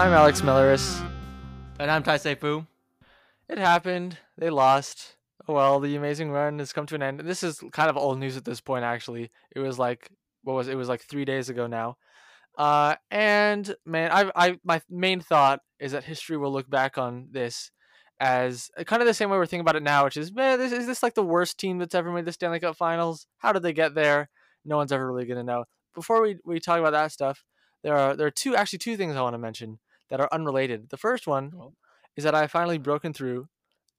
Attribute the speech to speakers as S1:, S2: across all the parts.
S1: I'm Alex Milleris.
S2: And I'm Tai Fu.
S1: It happened. They lost. Oh well, the amazing run has come to an end. This is kind of old news at this point. Actually, it was like what was it? it was like three days ago now. Uh, and man, I, I, my main thought is that history will look back on this as kind of the same way we're thinking about it now, which is, man, this is this like the worst team that's ever made the Stanley Cup Finals? How did they get there? No one's ever really gonna know. Before we, we talk about that stuff, there are there are two actually two things I want to mention that are unrelated. The first one oh. is that I finally broken through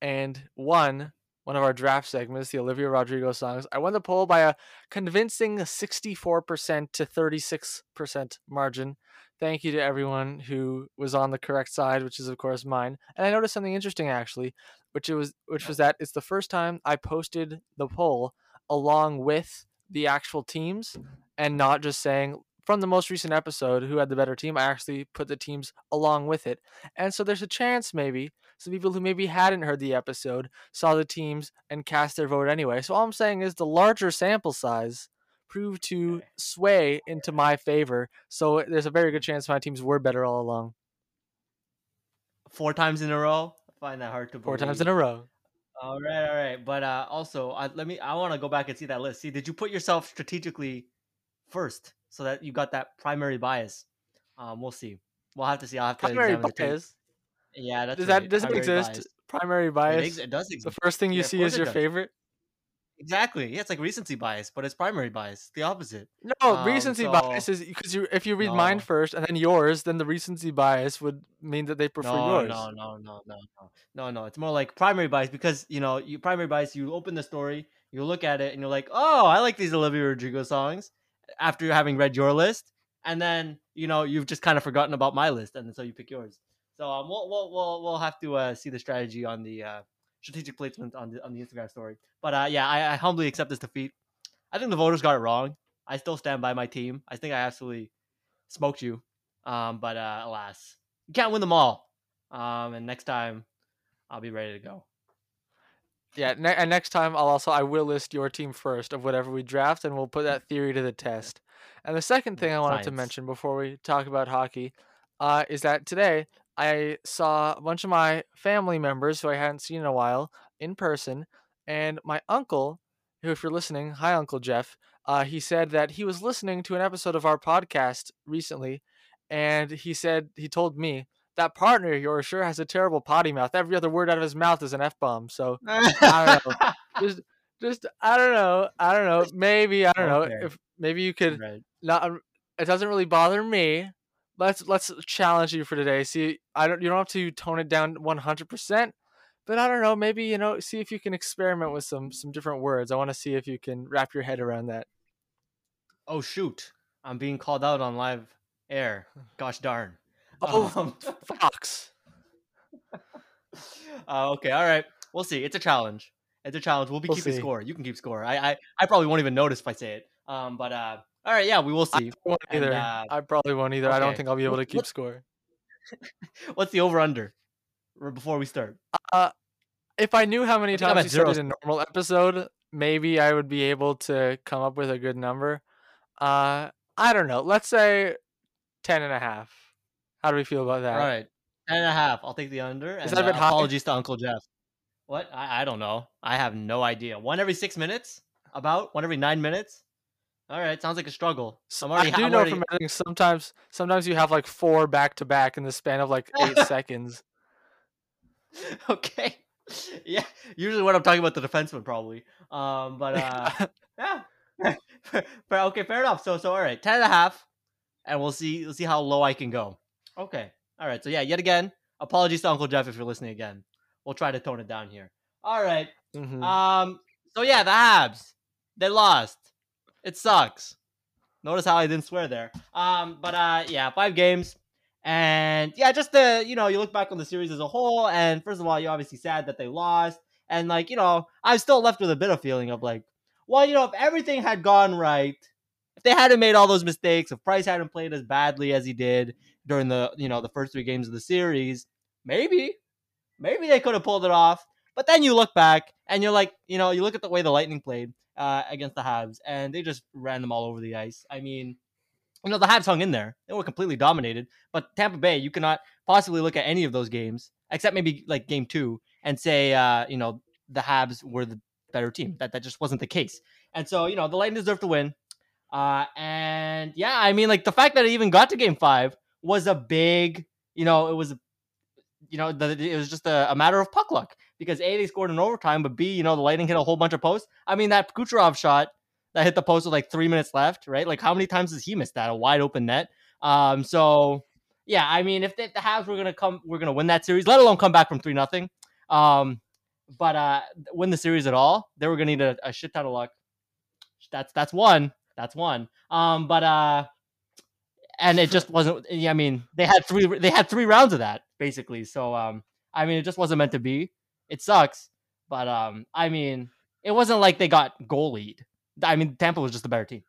S1: and won one of our draft segments, the Olivia Rodrigo songs. I won the poll by a convincing 64% to 36% margin. Thank you to everyone who was on the correct side, which is of course mine. And I noticed something interesting actually, which it was which was that it's the first time I posted the poll along with the actual teams and not just saying from the most recent episode who had the better team. I actually put the teams along with it. And so there's a chance maybe some people who maybe hadn't heard the episode saw the teams and cast their vote anyway. So all I'm saying is the larger sample size proved to sway into my favor. So there's a very good chance my teams were better all along.
S2: Four times in a row? I find that hard to believe.
S1: Four times in a row.
S2: All right, all right. But uh, also, uh, let me. I want to go back and see that list. See, did you put yourself strategically first so that you got that primary bias? Um, we'll see. We'll have to see. I'll have to
S1: primary bias.
S2: Yeah, that's
S1: does
S2: right.
S1: that does it exist?
S2: Bias.
S1: Primary bias.
S2: It, it, does exist.
S1: The first thing you yeah, see is your does. favorite.
S2: Exactly. Yeah, it's like recency bias, but it's primary bias. The opposite.
S1: No, um, recency so... bias is because you if you read no. mine first and then yours, then the recency bias would mean that they prefer
S2: no,
S1: yours.
S2: No, no, no, no, no, no, no. It's more like primary bias because you know you primary bias. You open the story, you look at it, and you're like, oh, I like these Olivia Rodrigo songs. After having read your list, and then you know you've just kind of forgotten about my list, and so you pick yours. So um, we'll we'll we'll, we'll have to uh, see the strategy on the uh, strategic placement on the on the Instagram story. But uh, yeah, I, I humbly accept this defeat. I think the voters got it wrong. I still stand by my team. I think I absolutely smoked you. Um, but uh, alas, you can't win them all. Um, and next time, I'll be ready to go.
S1: Yeah, ne- and next time I'll also I will list your team first of whatever we draft, and we'll put that theory to the test. And the second thing I wanted Science. to mention before we talk about hockey uh, is that today I saw a bunch of my family members who I hadn't seen in a while in person, and my uncle, who, if you're listening, hi, Uncle Jeff, uh, he said that he was listening to an episode of our podcast recently, and he said, he told me, that partner of yours sure has a terrible potty mouth. Every other word out of his mouth is an F bomb. So, I don't know. Just, just, I don't know. I don't know. Maybe, I don't okay. know. If maybe you could right. not, um, it doesn't really bother me let's let's challenge you for today. See, I don't you don't have to tone it down 100%, but I don't know, maybe you know, see if you can experiment with some some different words. I want to see if you can wrap your head around that.
S2: Oh shoot. I'm being called out on live air. Gosh darn.
S1: Oh, Fox.
S2: uh, okay, all right. We'll see. It's a challenge. It's a challenge. We'll be we'll keeping see. score. You can keep score. I, I I probably won't even notice if I say it. Um, but uh, all right, yeah, we will see.
S1: I won't either. And, uh, I probably won't either. Okay. I don't think I'll be able to keep score.
S2: What's the over under before we start?
S1: Uh, if I knew how many times you in a normal episode, maybe I would be able to come up with a good number. Uh, I don't know. Let's say 10 and a half. How do we feel about that?
S2: All right. 10 and a half. I'll take the under. Is and, that a bit uh, Apologies to Uncle Jeff. What? I, I don't know. I have no idea. One every six minutes? About? One every nine minutes? All right, sounds like a struggle.
S1: Already, I do I'm know already... from editing sometimes sometimes you have like four back to back in the span of like eight seconds.
S2: Okay. Yeah, usually when I'm talking about the defenseman, probably. Um, but uh, yeah. okay, fair enough. So so all right, ten and a half, and we'll see we'll see how low I can go. Okay. All right. So yeah, yet again, apologies to Uncle Jeff if you're listening again. We'll try to tone it down here. All right. mm-hmm. Um. So yeah, the Habs they lost. It sucks. Notice how I didn't swear there. Um, but uh, yeah, five games, and yeah, just the you know you look back on the series as a whole, and first of all, you're obviously sad that they lost, and like you know, I'm still left with a bit of feeling of like, well, you know, if everything had gone right, if they hadn't made all those mistakes, if Price hadn't played as badly as he did during the you know the first three games of the series, maybe, maybe they could have pulled it off. But then you look back and you're like, you know, you look at the way the Lightning played uh, against the Habs, and they just ran them all over the ice. I mean, you know, the Habs hung in there. They were completely dominated. But Tampa Bay, you cannot possibly look at any of those games, except maybe like game two, and say, uh, you know, the Habs were the better team. That that just wasn't the case. And so, you know, the Lightning deserve to win. Uh, and yeah, I mean, like the fact that it even got to game five was a big, you know, it was, you know, the, it was just a, a matter of puck luck because A, they scored in overtime, but B, you know, the Lightning hit a whole bunch of posts. I mean, that Kucherov shot that hit the post with like three minutes left, right? Like, how many times has he missed that? A wide open net. Um, so yeah, I mean, if the, the Habs were gonna come, we're gonna win that series, let alone come back from three nothing. Um, but uh, win the series at all, they were gonna need a, a shit ton of luck. That's that's one. That's one. Um, but uh, and it just wasn't. I mean, they had three. They had three rounds of that basically. So um, I mean, it just wasn't meant to be. It sucks, but um, I mean, it wasn't like they got goal lead. I mean, Tampa was just a better team.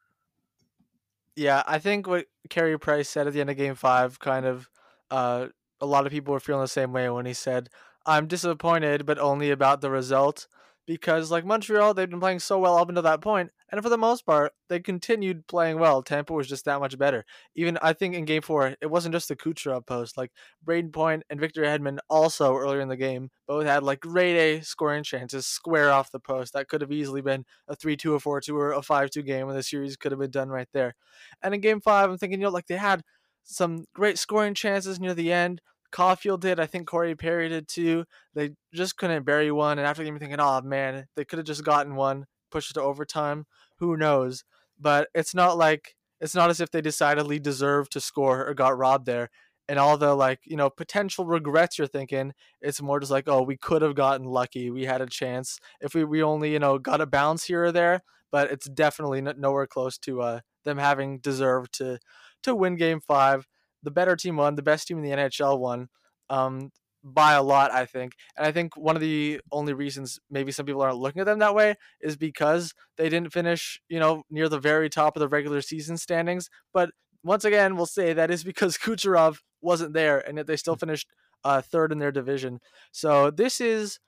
S1: Yeah, I think what Carey Price said at the end of Game Five, kind of, uh, a lot of people were feeling the same way when he said, "I'm disappointed, but only about the result." Because like Montreal, they've been playing so well up until that point, and for the most part, they continued playing well. Tampa was just that much better. Even I think in Game Four, it wasn't just the Kucherov post. Like Brayden Point and Victor Hedman also earlier in the game both had like grade A scoring chances square off the post. That could have easily been a three-two, a four-two, or a five-two game, and the series could have been done right there. And in Game Five, I'm thinking, you know, like they had some great scoring chances near the end. Caufield did. I think Corey Perry did too. They just couldn't bury one. And after the game, thinking, oh man, they could have just gotten one, pushed it to overtime. Who knows? But it's not like it's not as if they decidedly deserved to score or got robbed there. And all the like, you know, potential regrets you're thinking, it's more just like, oh, we could have gotten lucky. We had a chance if we, we only, you know, got a bounce here or there. But it's definitely nowhere close to uh, them having deserved to to win Game Five the better team won, the best team in the NHL won. Um, by a lot, I think. And I think one of the only reasons maybe some people aren't looking at them that way is because they didn't finish, you know, near the very top of the regular season standings. But once again, we'll say that is because Kucherov wasn't there and yet they still finished uh, third in their division. So this is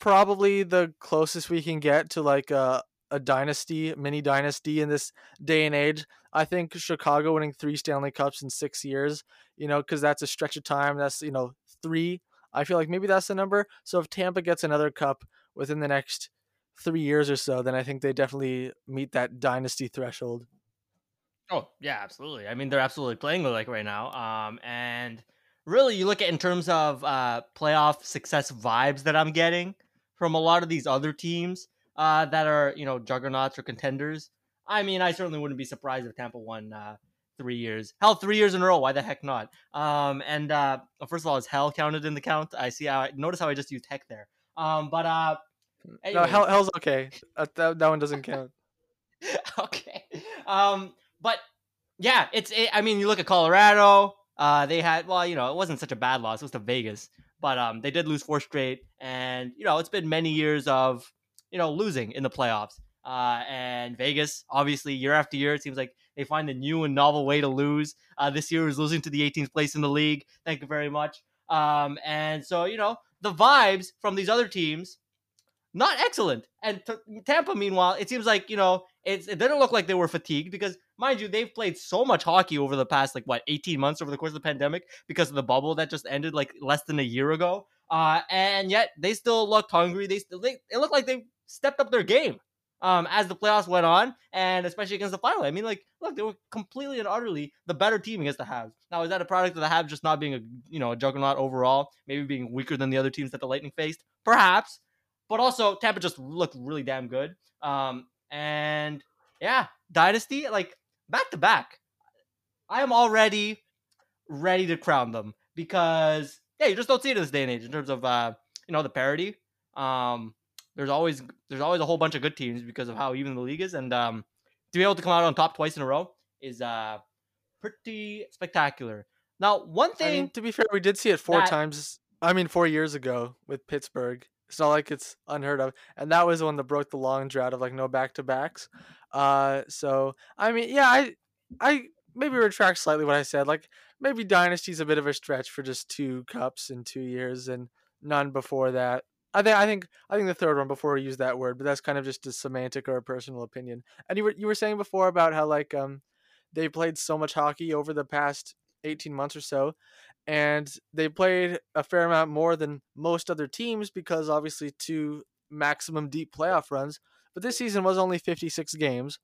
S1: probably the closest we can get to like a, a dynasty, mini dynasty in this day and age. I think Chicago winning three Stanley Cups in six years, you know, because that's a stretch of time. That's, you know, three. I feel like maybe that's the number. So if Tampa gets another cup within the next three years or so, then I think they definitely meet that dynasty threshold.
S2: Oh, yeah, absolutely. I mean, they're absolutely playing like right now. Um, and really, you look at in terms of uh, playoff success vibes that I'm getting from a lot of these other teams uh, that are, you know, juggernauts or contenders. I mean, I certainly wouldn't be surprised if Tampa won uh, three years. Hell, three years in a row. Why the heck not? Um, and uh, first of all, is hell counted in the count? I see. How I notice how I just used heck there. Um, but uh,
S1: no, hell, hell's okay. Uh, that, that one doesn't count.
S2: okay. Um, but yeah, it's. It, I mean, you look at Colorado. Uh, they had well, you know, it wasn't such a bad loss. It was to Vegas, but um, they did lose four straight, and you know, it's been many years of you know losing in the playoffs. Uh, and Vegas, obviously, year after year, it seems like they find a new and novel way to lose. Uh, this year was losing to the 18th place in the league. Thank you very much. Um, and so, you know, the vibes from these other teams, not excellent. And t- Tampa, meanwhile, it seems like, you know, it didn't look like they were fatigued because, mind you, they've played so much hockey over the past, like, what, 18 months over the course of the pandemic because of the bubble that just ended, like, less than a year ago. Uh, and yet they still looked hungry. They still, they, it looked like they stepped up their game um, as the playoffs went on, and especially against the final. I mean, like, look, they were completely and utterly the better team against the Habs. Now, is that a product of the Habs just not being a you know a juggernaut overall, maybe being weaker than the other teams that the Lightning faced, perhaps, but also Tampa just looked really damn good. Um, and yeah, dynasty like back to back. I am already ready to crown them because yeah, you just don't see it in this day and age in terms of uh, you know the parity. Um, there's always there's always a whole bunch of good teams because of how even the league is, and um, to be able to come out on top twice in a row is uh pretty spectacular. Now, one thing I
S1: mean, to be fair, we did see it four that, times. I mean, four years ago with Pittsburgh. It's not like it's unheard of, and that was the one that broke the long drought of like no back to backs. Uh, so I mean, yeah, I I maybe retract slightly what I said. Like maybe Dynasty's a bit of a stretch for just two cups in two years and none before that. I think I think I think the third one before we use that word, but that's kind of just a semantic or a personal opinion. And you were you were saying before about how like um they played so much hockey over the past 18 months or so and they played a fair amount more than most other teams because obviously two maximum deep playoff runs. But this season was only 56 games.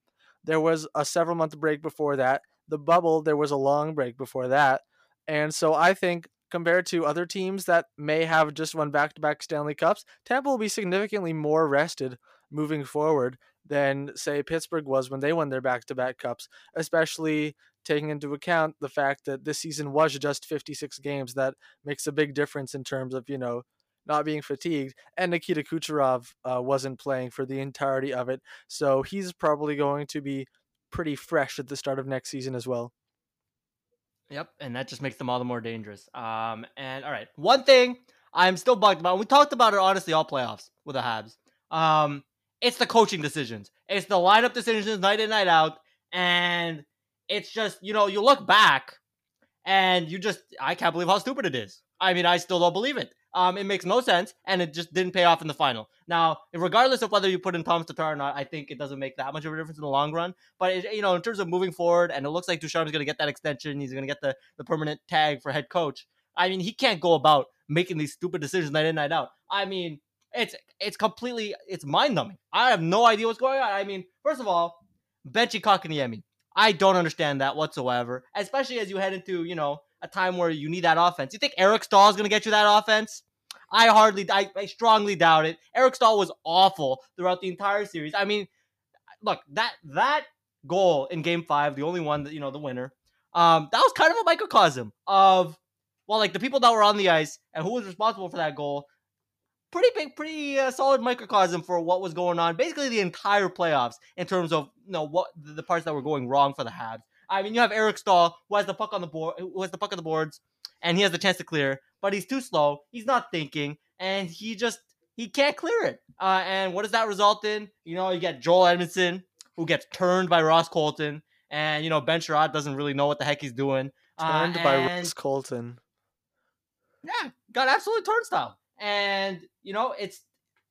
S1: There was a several month break before that. The bubble, there was a long break before that. And so I think compared to other teams that may have just won back to back Stanley Cups, Tampa will be significantly more rested moving forward than, say, Pittsburgh was when they won their back to back Cups, especially taking into account the fact that this season was just 56 games. That makes a big difference in terms of, you know, not being fatigued. And Nikita Kucherov uh, wasn't playing for the entirety of it. So he's probably going to be pretty fresh at the start of next season as well.
S2: Yep, and that just makes them all the more dangerous. Um, and all right, one thing I'm still bugged about. We talked about it honestly all playoffs with the Habs. Um, it's the coaching decisions. It's the lineup decisions night in night out, and it's just you know you look back and you just I can't believe how stupid it is. I mean, I still don't believe it. Um, it makes no sense, and it just didn't pay off in the final. Now, regardless of whether you put in Tomas Tatar or not, I think it doesn't make that much of a difference in the long run. But it, you know, in terms of moving forward, and it looks like Ducharme is going to get that extension. He's going to get the the permanent tag for head coach. I mean, he can't go about making these stupid decisions night in night out. I mean, it's it's completely it's mind numbing. I have no idea what's going on. I mean, first of all, benching Kotkaniemi. I don't understand that whatsoever, especially as you head into you know a time where you need that offense. You think Eric Staal is going to get you that offense? I hardly, I, I strongly doubt it. Eric Staal was awful throughout the entire series. I mean, look that that goal in Game Five, the only one that you know, the winner, um, that was kind of a microcosm of well, like the people that were on the ice and who was responsible for that goal. Pretty big, pretty uh, solid microcosm for what was going on. Basically, the entire playoffs in terms of you know what the parts that were going wrong for the Habs. I mean, you have Eric Staal who has the puck on the board, who has the puck on the boards, and he has the chance to clear, but he's too slow. He's not thinking, and he just he can't clear it. Uh, and what does that result in? You know, you get Joel Edmundson who gets turned by Ross Colton, and you know Ben Chiarot doesn't really know what the heck he's doing.
S1: Turned uh, by Ross Colton.
S2: Yeah, got absolute turnstile, and you know it's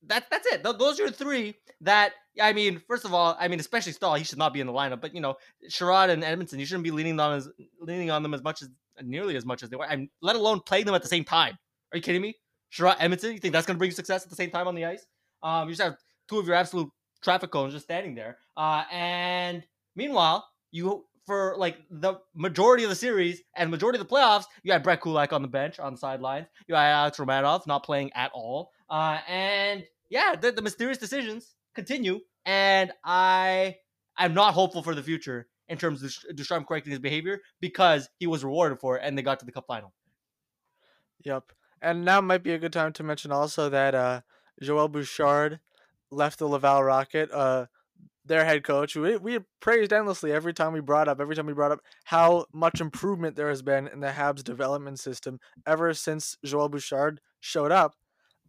S2: that that's it. Those are three that I mean. First of all, I mean, especially Staal, he should not be in the lineup. But you know, Chiarot and Edmundson, you shouldn't be leaning on as leaning on them as much as nearly as much as they were. I'm let alone playing them at the same time. Are you kidding me? Chiarot Edmundson, you think that's going to bring you success at the same time on the ice? Um, you just have two of your absolute traffic cones just standing there. Uh, and meanwhile, you for like the majority of the series and majority of the playoffs, you had Brett Kulak on the bench on the sidelines. You had Alex Romanov not playing at all. Uh, and yeah, the, the mysterious decisions continue, and I I'm not hopeful for the future in terms of Ducharme correcting his behavior because he was rewarded for it, and they got to the Cup final.
S1: Yep, and now might be a good time to mention also that uh, Joel Bouchard left the Laval Rocket. Uh, their head coach, we, we praised endlessly every time we brought up, every time we brought up how much improvement there has been in the Habs development system ever since Joel Bouchard showed up.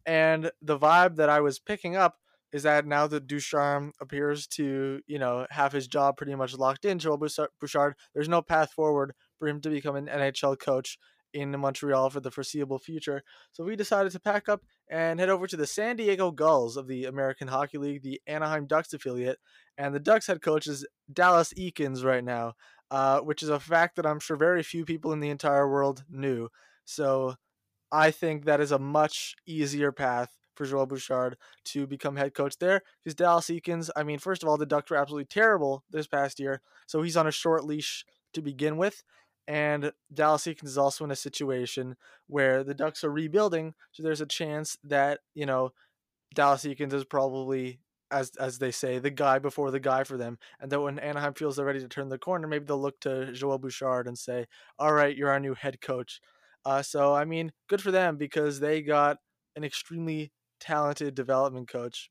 S1: And the vibe that I was picking up is that now that Ducharme appears to, you know, have his job pretty much locked in, Joel Bouchard, there's no path forward for him to become an NHL coach in Montreal for the foreseeable future. So we decided to pack up and head over to the San Diego Gulls of the American Hockey League, the Anaheim Ducks affiliate. And the Ducks head coach is Dallas Eakins right now, uh, which is a fact that I'm sure very few people in the entire world knew. So I think that is a much easier path for Joel Bouchard to become head coach there. Because Dallas Eakins, I mean, first of all, the Ducks were absolutely terrible this past year, so he's on a short leash to begin with. And Dallas Eakins is also in a situation where the Ducks are rebuilding, so there's a chance that you know Dallas Eakins is probably, as as they say, the guy before the guy for them, and that when Anaheim feels they're ready to turn the corner, maybe they'll look to Joel Bouchard and say, "All right, you're our new head coach." Uh, so I mean, good for them because they got an extremely talented development coach.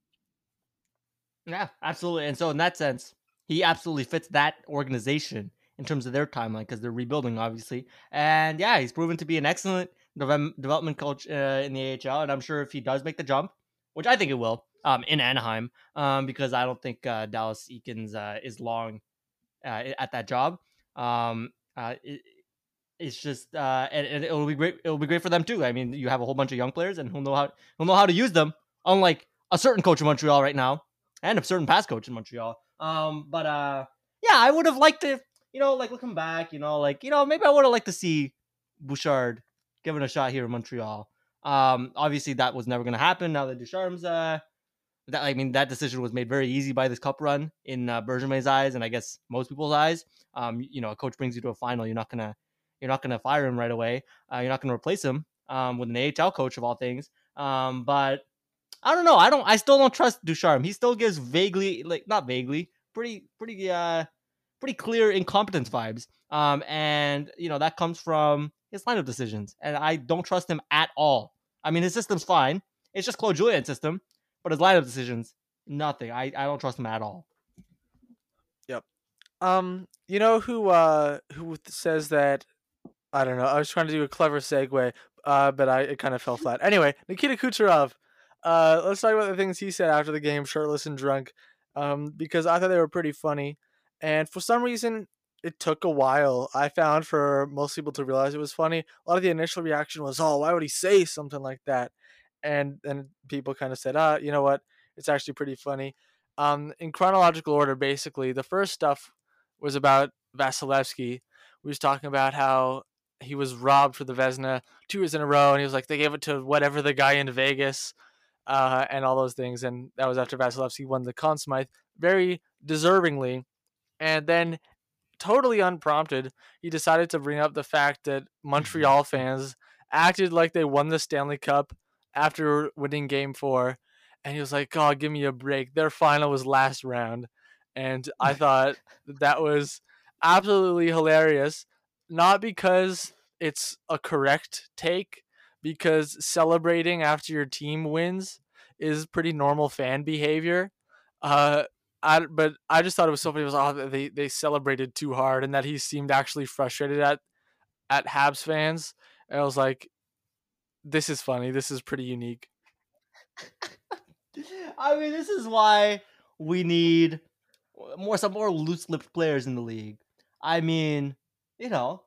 S2: Yeah, absolutely. And so in that sense, he absolutely fits that organization in terms of their timeline because they're rebuilding, obviously. And yeah, he's proven to be an excellent development coach uh, in the AHL. And I'm sure if he does make the jump, which I think it will, um, in Anaheim, um, because I don't think uh, Dallas Eakins uh, is long uh, at that job. Um, uh, it, it's just uh, and, and, it'll be great. It'll be great for them too. I mean, you have a whole bunch of young players, and who'll know how who'll know how to use them. Unlike a certain coach in Montreal right now, and a certain past coach in Montreal. Um, but uh, yeah, I would have liked to. you know, like looking back, you know, like you know, maybe I would have liked to see Bouchard given a shot here in Montreal. Um, obviously that was never going to happen. Now that Ducharme's, uh, that I mean, that decision was made very easy by this cup run in uh, eyes, and I guess most people's eyes. Um, you know, a coach brings you to a final, you're not gonna, you're not gonna fire him right away. Uh, you're not gonna replace him um, with an AHL coach of all things. Um, but I don't know. I don't. I still don't trust Ducharme. He still gives vaguely, like not vaguely, pretty, pretty, uh, pretty clear incompetence vibes. Um, and you know that comes from his lineup decisions, and I don't trust him at all. I mean, his system's fine. It's just Claude Julien system, but his lineup decisions, nothing. I, I don't trust him at all.
S1: Yep. Um, you know who uh who says that I don't know. I was trying to do a clever segue, uh, but I it kind of fell flat. Anyway, Nikita Kucherov. Uh, let's talk about the things he said after the game, shirtless and drunk, um, because I thought they were pretty funny. And for some reason, it took a while. I found for most people to realize it was funny. A lot of the initial reaction was, "Oh, why would he say something like that?" And then people kind of said, "Ah, you know what? It's actually pretty funny." Um, in chronological order, basically, the first stuff was about Vasilevskiy. We was talking about how he was robbed for the Vezina two years in a row, and he was like, they gave it to whatever the guy in Vegas, uh, and all those things. And that was after Vasilevskiy won the Conn Smythe very deservingly. And then totally unprompted, he decided to bring up the fact that Montreal fans acted like they won the Stanley Cup after winning game four. And he was like, Oh, give me a break. Their final was last round. And I thought that was absolutely hilarious. Not because it's a correct take, because celebrating after your team wins is pretty normal fan behavior. Uh, I, but I just thought it was so funny. It was oh, they they celebrated too hard, and that he seemed actually frustrated at at Habs fans. And I was like, this is funny. This is pretty unique.
S2: I mean, this is why we need more some more loose lipped players in the league. I mean, you know,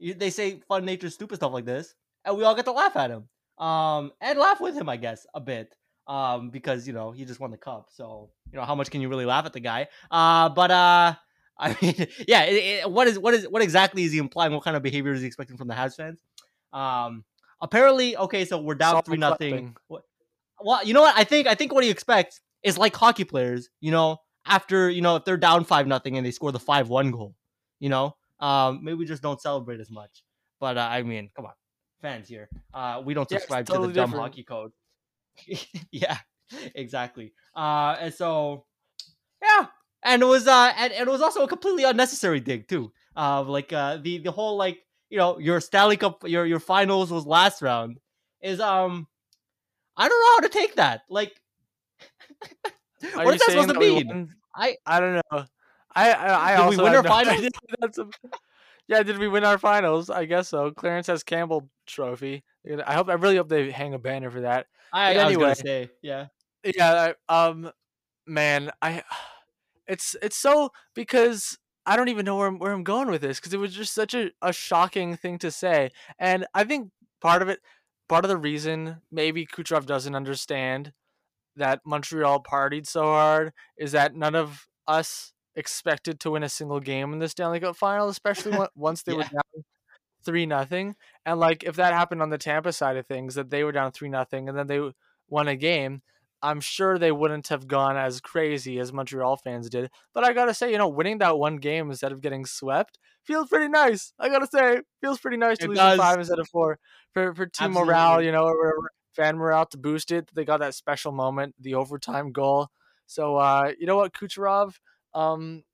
S2: they say fun nature, stupid stuff like this, and we all get to laugh at him, um, and laugh with him, I guess, a bit um, because you know he just won the cup. So you know how much can you really laugh at the guy? Uh, but uh, I mean, yeah. It, it, what is what is what exactly is he implying? What kind of behavior is he expecting from the Habs fans? Um, apparently, okay, so we're down three nothing. Well, you know what? I think I think what he expects is like hockey players. You know, after you know if they're down five nothing and they score the five one goal, you know, um, maybe we just don't celebrate as much. But uh, I mean, come on, fans here. Uh, we don't subscribe yeah, totally to the dumb different. hockey code. yeah, exactly. Uh, and so, yeah, and it was uh, and, and it was also a completely unnecessary dig too. Uh, like uh, the the whole like you know your Stanley Cup your your finals was last round is um, I don't know how to take that. Like, what is that supposed to mean?
S1: I I don't know. I I, I
S2: did we win our finals.
S1: yeah, did we win our finals? I guess so. Clarence has Campbell Trophy. I hope. I really hope they hang a banner for that.
S2: I, I anyway, was gonna say, yeah,
S1: yeah. Um, man, I, it's it's so because I don't even know where I'm, where I'm going with this because it was just such a, a shocking thing to say, and I think part of it, part of the reason maybe Kucherov doesn't understand that Montreal partied so hard is that none of us expected to win a single game in the Stanley Cup final, especially once they yeah. were down three nothing. And like if that happened on the Tampa side of things, that they were down three nothing and then they won a game, I'm sure they wouldn't have gone as crazy as Montreal fans did. But I gotta say, you know, winning that one game instead of getting swept feels pretty nice. I gotta say, feels pretty nice to lose five instead of four for for team Absolutely. morale, you know, or whatever fan morale to boost it. They got that special moment, the overtime goal. So uh, you know what, Kucherov, um,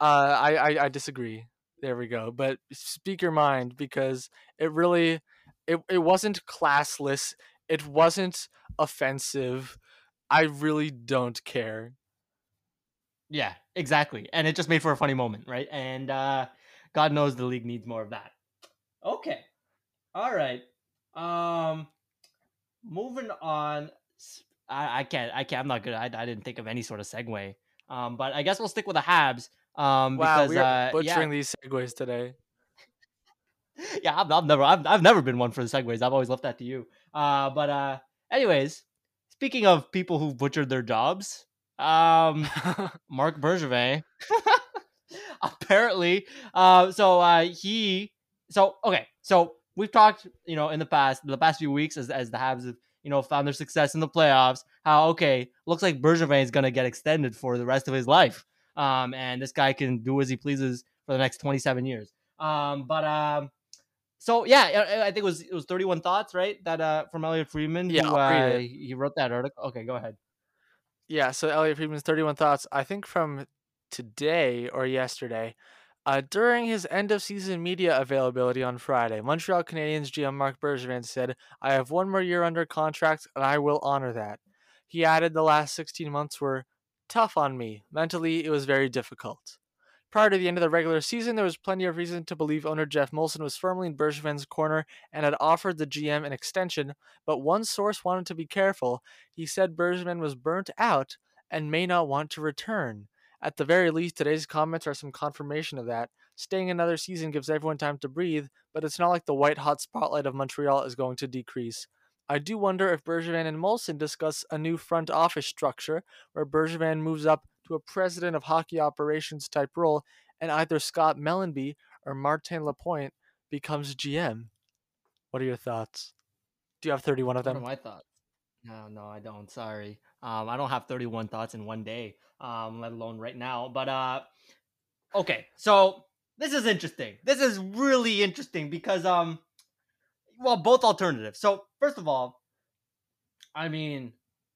S1: uh, I, I I disagree. There we go. But speak your mind because it really it, it wasn't classless. It wasn't offensive. I really don't care.
S2: Yeah, exactly. And it just made for a funny moment, right? And uh God knows the league needs more of that. Okay. All right. Um moving on I, I can't I can't I'm not good. I, I didn't think of any sort of segue. Um but I guess we'll stick with the Habs. Um,
S1: wow,
S2: because,
S1: we're
S2: uh,
S1: butchering
S2: yeah.
S1: these segues today.
S2: yeah, I've, I've, never, I've, I've never been one for the segues. I've always left that to you. Uh, but uh, anyways, speaking of people who butchered their jobs, um, Marc Bergevin. apparently, uh, so uh, he, so okay, so we've talked, you know, in the past, the past few weeks, as as the Habs have, you know, found their success in the playoffs. How okay, looks like Bergevin is gonna get extended for the rest of his life, um, and this guy can do as he pleases for the next twenty seven years. Um, but um, so yeah, I think it was it was thirty one thoughts, right? That uh from Elliotte Friedman.
S1: Yeah,
S2: who, uh, he wrote that article. Okay, go ahead.
S1: Yeah, so Elliotte Friedman's 31 thoughts, I think from today or yesterday, uh, during his end of season media availability on Friday, Montreal Canadiens GM Marc Bergevin said, I have one more year under contract and I will honor that. He added the last 16 months were tough on me. Mentally, it was very difficult. Prior to the end of the regular season, there was plenty of reason to believe owner Jeff Molson was firmly in Bergevin's corner and had offered the GM an extension, but one source wanted to be careful. He said Bergevin was burnt out and may not want to return. At the very least, today's comments are some confirmation of that. Staying another season gives everyone time to breathe, but it's not like the white hot spotlight of Montreal is going to decrease. I do wonder if Bergevin and Molson discuss a new front office structure where Bergevin moves up to a president of hockey operations type role and either Scott Mellanby or Martin Lapointe becomes GM. What are your thoughts? Do you have 31 of them?
S2: What are my thoughts? No, no, I don't. Sorry. Um, I don't have 31 thoughts in one day, um, let alone right now. But uh, okay, so this is interesting. This is really interesting because um, well, both alternatives. So first of all, I mean,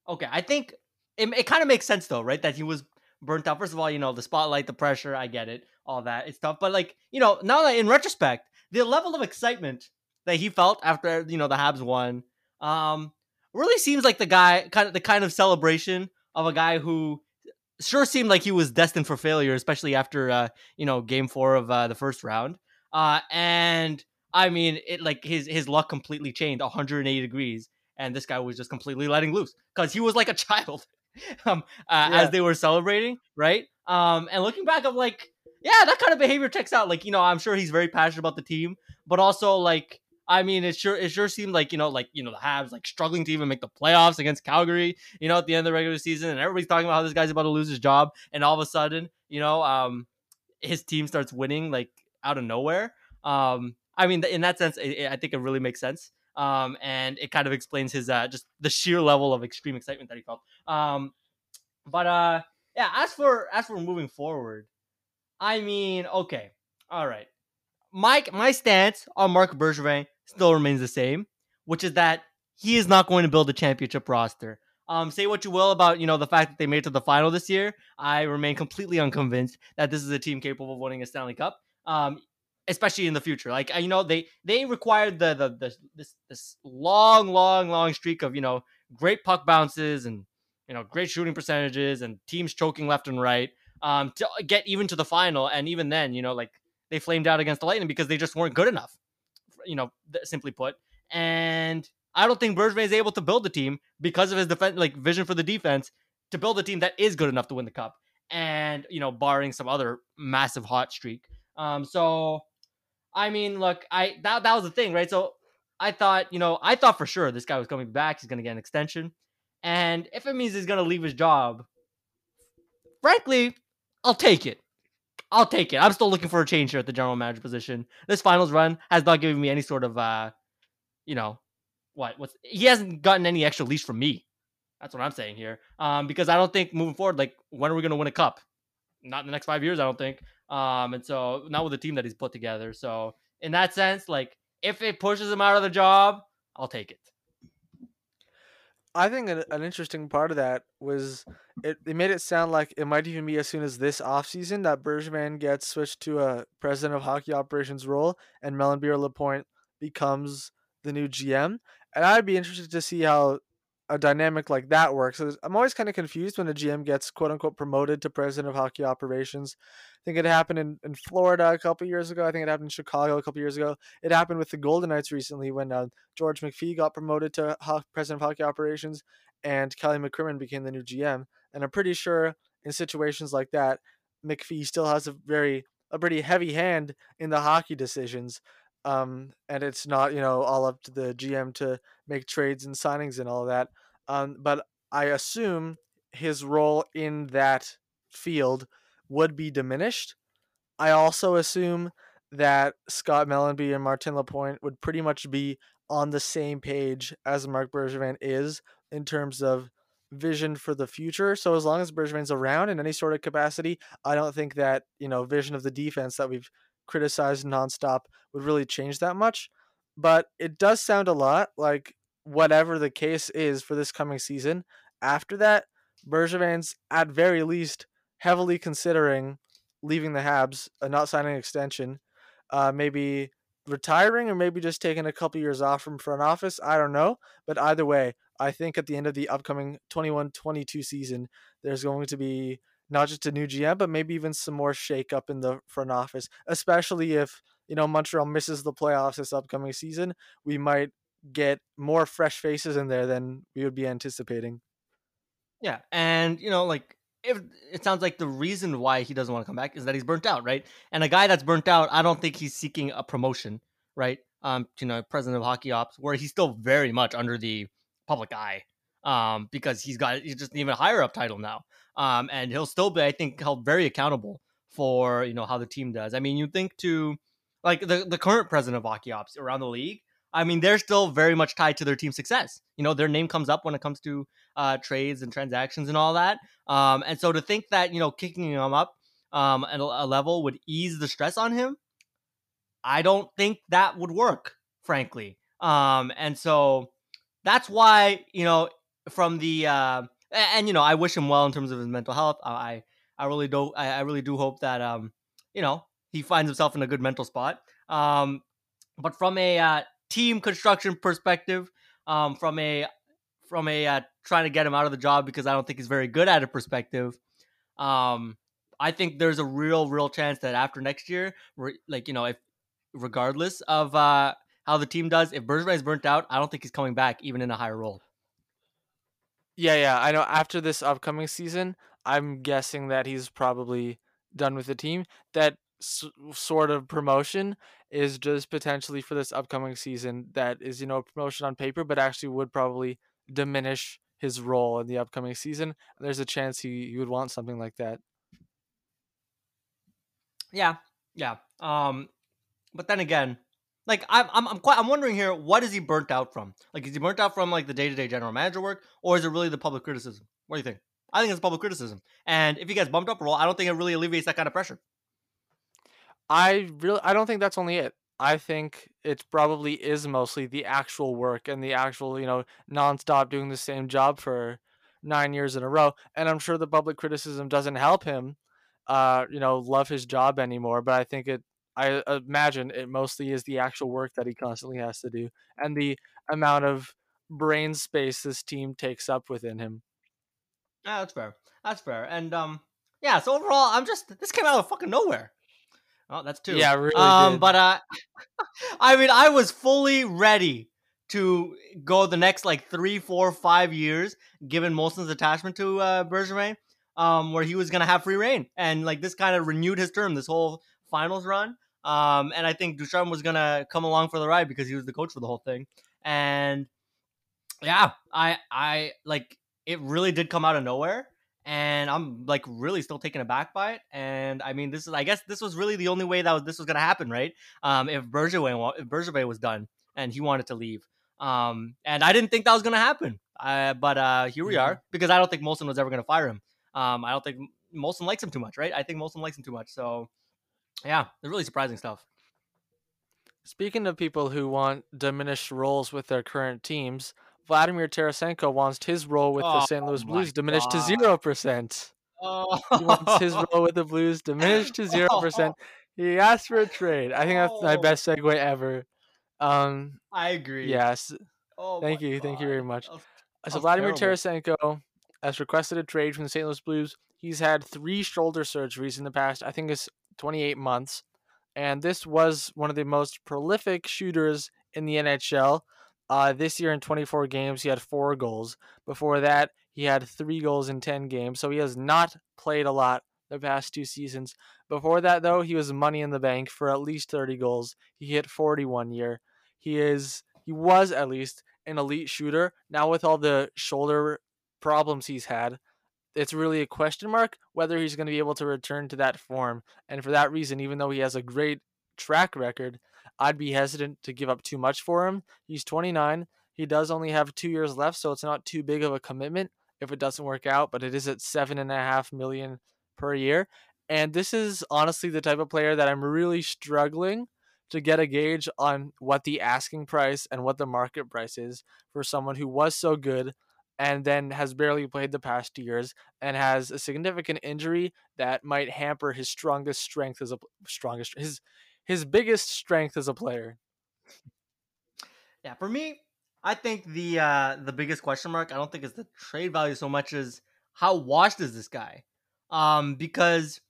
S2: okay, I think it, it kind of makes sense though, right? That he was burnt out. First of all, you know, the spotlight, the pressure, I get it, all that, it's tough. But like, you know, now that in retrospect, the level of excitement that he felt after you know the Habs won, um, really seems like the guy kind of the kind of celebration of a guy who sure seemed like he was destined for failure, especially after uh, you know game four of uh, the first round. Uh, and I mean, it like his his luck completely changed 180 degrees, and this guy was just completely letting loose because he was like a child, um, uh,
S1: Yeah.
S2: as they were celebrating, right? Um, and looking back, I'm like, yeah, that kind of behavior checks out. Like, you know, I'm sure he's very passionate about the team, but also like I mean, it sure it sure seemed like you know, like you know, the Habs like struggling to even make the playoffs against Calgary. You know, at the end of the regular season, and everybody's talking about how this guy's about to lose his job, and all of a sudden, you know, um, his team starts winning like out of nowhere. Um, I mean, in that sense, it, it- I think it really makes sense. Um, and it kind of explains his uh, just the sheer level of extreme excitement that he felt. Um, but uh, yeah, as for as for moving forward, I mean, okay, all right. Mike, my stance on Marc Bergevin still remains the same, which is that he is not going to build a championship roster. Um, say what you will about you know the fact that they made it to the final this year. I remain completely unconvinced that this is a team capable of winning a Stanley Cup. Um, especially in the future, like you know they they required the the, the this this long long long streak of you know great puck bounces and you know great shooting percentages and teams choking left and right um to get even to the final and even then you know like they flamed out against the lightning because they just weren't good enough you know simply put and i don't think bergevin is able to build a team because of his defense like vision for the defense to build a team that is good enough to win the cup and you know barring some other massive hot streak. Um so i mean look i that, that was the thing right? So i thought you know i thought for sure this guy was coming back he's going to get an extension and if it means he's going to leave his job frankly i'll take it I'll take it. I'm still looking for a change here at the general manager position. This finals run has not given me any sort of uh you know what what's he hasn't gotten any extra leash from me. That's what I'm saying here. Um because I don't think moving forward like when are we going to win a cup? Not in the next 5 years I don't think. Um and so not with the team that he's put together. So in that sense like if it pushes him out of the job, I'll take it.
S1: I think an, an interesting part of that was it, it made it sound like it might even be as soon as this offseason that Bergevin gets switched to a president of hockey operations role and Mellanby or Lapointe becomes the new GM. And I'd be interested to see how a dynamic like that works. I'm always kind of confused when a GM gets quote unquote promoted to president of hockey operations. I think it happened in, in Florida a couple years ago. I think it happened in Chicago a couple years ago. It happened with the Golden Knights recently when uh, George McPhee got promoted to ho- president of hockey operations, and Kelly McCrimmon became the new GM. And I'm pretty sure in situations like that, McPhee still has a very a pretty heavy hand in the hockey decisions. Um, and it's not you know all up to the GM to make trades and signings and all that. Um, but I assume his role in that field would be diminished. I also assume that Scott Mellanby and Martin Lapointe would pretty much be on the same page as Marc Bergevin is in terms of vision for the future. So as long as Bergevin's around in any sort of capacity, I don't think that, you know, vision of the defense that we've criticized nonstop would really change that much. But it does sound a lot like whatever the case is for this coming season, after that, Bergevin's at very least heavily considering leaving the Habs, uh, not signing an extension, uh, maybe retiring or maybe just taking a couple years off from front office. I don't know. But either way, I think at the end of the upcoming 21 22 season, there's going to be not just a new GM, but maybe even some more shake up in the front office, especially if, you know, Montreal misses the playoffs this upcoming season. We might get more fresh faces in there than we would be anticipating.
S2: Yeah. And, you know, like, if it sounds like the reason why he doesn't want to come back is that he's burnt out, right? And a guy that's burnt out, I don't think he's seeking a promotion, right? Um, you know, president of hockey ops, where he's still very much under the public eye, um, because he's got he's just even higher up title now, um, and he'll still be, I think, held very accountable for you know how the team does. I mean, you think to like the the current president of hockey ops around the league, I mean, they're still very much tied to their team success. You know, their name comes up when it comes to uh, trades and transactions and all that. Um, and so to think that you know kicking him up um, at a level would ease the stress on him, I don't think that would work, frankly. Um, and so that's why you know from the uh, and, you know I wish him well in terms of his mental health. I I really do I, I really do hope that um you know he finds himself in a good mental spot. Um, but from a uh, team construction perspective, um, from a from a uh, trying to get him out of the job because I don't think he's very good at a perspective. Um, I think there's a real, real chance that after next year, like you know, if regardless of uh, how the team does, if Bergevin is burnt out, I don't think he's coming back even in a higher role.
S1: Yeah, yeah, I know. After this upcoming season, I'm guessing that he's probably done with the team. That s- sort of promotion is just potentially for this upcoming season that is you know promotion on paper but actually would probably diminish his role in the upcoming season there's a chance he, he would want something like that
S2: yeah yeah um but then again like I'm, I'm, I'm quite i'm wondering here what is he burnt out from like is he burnt out from like the day-to-day general manager work or is it really the public criticism what do you think i think it's public criticism and if he gets bumped up a role i don't think it really alleviates that kind of pressure
S1: I really I don't think that's only it. I think it probably is mostly the actual work and the actual, you know, nonstop doing the same job for nine years in a row. And I'm sure the public criticism doesn't help him, uh, you know, love his job anymore. But I think it, I imagine it mostly is the actual work that he constantly has to do and the amount of brain space this team takes up within him.
S2: Yeah, that's fair. That's fair. And um, yeah. So overall, I'm just this came out of fucking nowhere. Oh, that's two.
S1: Yeah, really.
S2: Um,
S1: did.
S2: but uh, I mean, I was fully ready to go the next like three, four, five years, given Molson's attachment to uh, Bergevin, um, where he was gonna have free reign, and like this kind of renewed his term, this whole finals run. Um, and I think Ducharme was gonna come along for the ride because he was the coach for the whole thing. And yeah, I, I like it really did come out of nowhere and I'm like really still taken aback by it. And I mean, this is I guess this was really the only way that was, this was gonna happen, right? Um, if Bergevin if Bergevin was done and he wanted to leave, um, and I didn't think that was gonna happen, uh, but uh, here we are because I don't think Molson was ever gonna fire him. Um, I don't think Molson likes him too much, right? I think Molson likes him too much. So yeah, it's really surprising stuff.
S1: Speaking of people who want diminished roles with their current teams, Vladimir Tarasenko wants his role with the St. Louis
S2: Oh
S1: Blues diminished to zero percent.
S2: Oh,
S1: He wants his role with the Blues diminished to zero percent. He asked for a trade. I think that's my
S2: Oh.
S1: best segue ever. Um,
S2: I agree.
S1: yes.
S2: Oh,
S1: Thank you, thank you very much. So Vladimir
S2: terrible.
S1: Tarasenko has requested a trade from the St. Louis Blues. He's had three shoulder surgeries in the past, I think it's 28 months. And this was one of the most prolific shooters in the NHL. Uh, this year in 24 games, he had four goals. Before that, he had three goals in 10 games. So he has not played a lot the past two seasons. Before that, though, he was money in the bank for at least 30 goals. He hit 41 year. He is he was at least an elite shooter. Now with all the shoulder problems he's had, it's really a question mark whether he's going to be able to return to that form. And for that reason, even though he has a great track record, I'd be hesitant to give up too much for him. He's 29. He does only have two years left, so it's not too big of a commitment if it doesn't work out, but it is at seven and a half million per year. And this is honestly the type of player that I'm really struggling to get a gauge on what the asking price and what the market price is for someone who was so good and then has barely played the past years and has a significant injury that might hamper his strongest strength as a strongest his his biggest strength as a player.
S2: Yeah, for me, I think the uh the biggest question mark I don't think is the trade value so much as how washed is this guy? Um because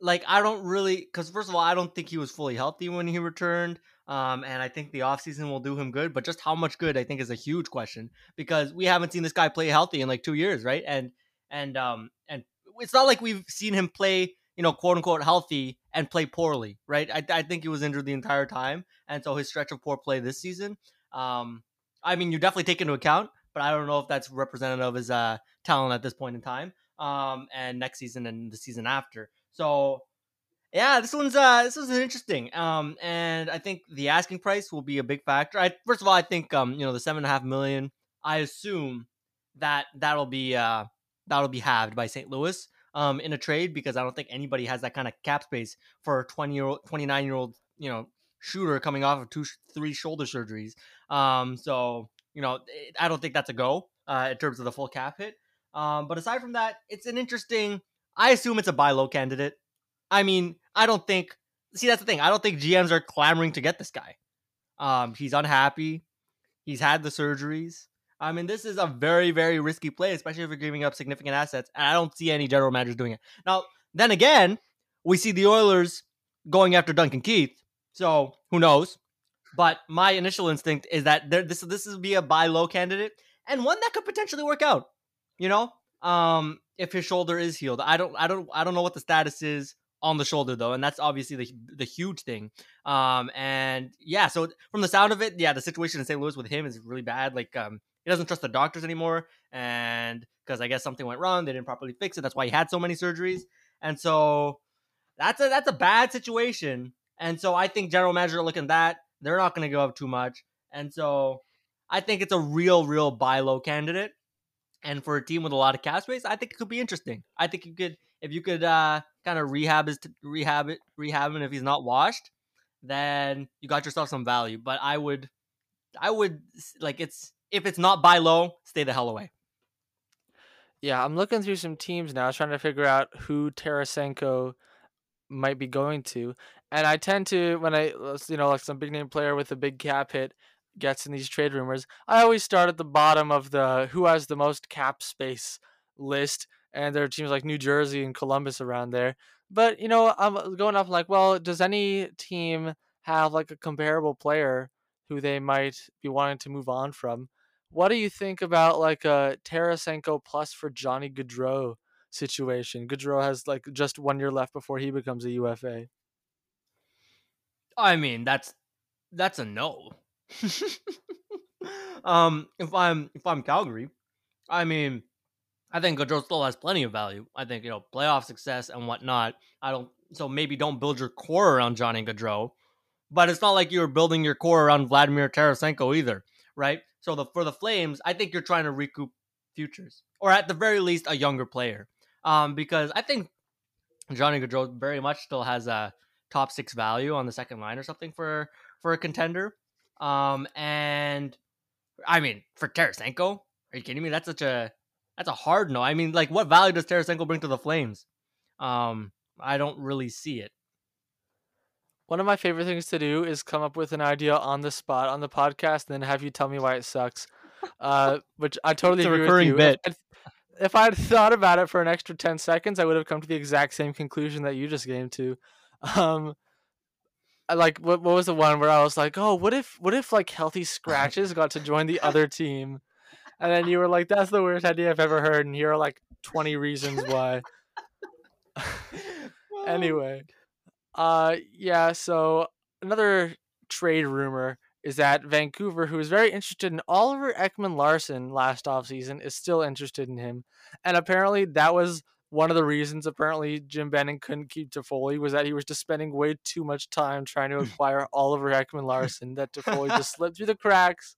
S2: like I don't really because first of all I don't think he was fully healthy when he returned. Um, and I think the offseason will do him good, but just how much good I think is a huge question because we haven't seen this guy play healthy in like two years, right? And and um and it's not like we've seen him play, you know, quote unquote healthy and play poorly, right? I, I think he was injured the entire time, and so his stretch of poor play this season, um, I mean, you definitely take into account, but I don't know if that's representative of his uh talent at this point in time, um, and next season and the season after. So yeah, this one's uh this is interesting. Um, and I think the asking price will be a big factor. I first of all, I think um you know the seven and a half million. I assume that that'll be uh that'll be halved by St. Louis um in a trade because I don't think anybody has that kind of cap space for a twenty year old, twenty nine year old you know shooter coming off of two three shoulder surgeries. Um, so you know I don't think that's a go uh in terms of the full cap hit. Um, but aside from that, it's an interesting. I assume it's a buy low candidate. I mean, I don't think. See, that's the thing. I don't think GMs are clamoring to get this guy. Um, he's unhappy. He's had the surgeries. I mean, this is a very, very risky play, especially if you're giving up significant assets. And I don't see any general managers doing it. Now, then again, we see the Oilers going after Duncan Keith. So who knows? But my initial instinct is that there, this this will be a buy low candidate and one that could potentially work out. You know, um, if his shoulder is healed, I don't, I don't, I don't know what the status is on the shoulder though, and that's obviously the the huge thing. Um, and yeah, so from the sound of it, yeah, the situation in St. Louis with him is really bad. Like, um, he doesn't trust the doctors anymore, and because I guess something went wrong, they didn't properly fix it. That's why he had so many surgeries, and so that's a that's a bad situation. And so I think general manager looking at that, they're not going to go up too much, and so I think it's a real, real buy low candidate. And for a team with a lot of cap space, I think it could be interesting. I think you could, if you could uh, kind of rehab his rehab it, rehab him if he's not washed, then you got yourself some value. But I would, I would like it's if it's not buy low, stay the hell away.
S1: Yeah, I'm looking through some teams now, trying to figure out who Tarasenko might be going to, and I tend to when I uh, you know like some big name player with a big cap hit gets in these trade rumors, I always start at the bottom of the who has the most cap space list, and there are teams like New Jersey and Columbus around there. But you know, I'm going up like, well, does any team have like a comparable player who they might be wanting to move on from? What do you think about like a Tarasenko plus for Johnny Gaudreau situation? Gaudreau has like just one year left before he becomes a UFA.
S2: I mean, that's that's a no. um, if I'm if I'm Calgary, I mean, I think Gaudreau still has plenty of value. I think you know playoff success and whatnot. I don't so maybe don't build your core around Johnny Gaudreau, but it's not like you're building your core around Vladimir Tarasenko either, right? So the for the Flames, I think you're trying to recoup futures or at the very least a younger player, um, because I think Johnny Gaudreau very much still has a top six value on the second line or something for for a contender. Um, and I mean, for Tarasenko, are you kidding me? That's such a that's a hard no. I mean, like, what value does Tarasenko bring to the Flames? Um, I don't really see it.
S1: One of my favorite things to do is come up with an idea on the spot on the podcast, and then have you tell me why it sucks. Uh, which I totally agree with you. Bit. If, if I'd thought about it for an extra ten seconds, I would have come to the exact same conclusion that you just came to. Um, like what what was the one where I was like, oh, what if what if like healthy scratches got to join the other team, and then you were like, that's the worst idea I've ever heard, and here are like twenty reasons why. anyway, uh, yeah. So another trade rumor is that Vancouver, who was very interested in Oliver Ekman Larsson last offseason, is still interested in him. And apparently that was one of the reasons apparently Jim Benning couldn't keep Toffoli was that he was just spending way too much time trying to acquire Oliver Ekman Larsson that Toffoli just slipped through the cracks.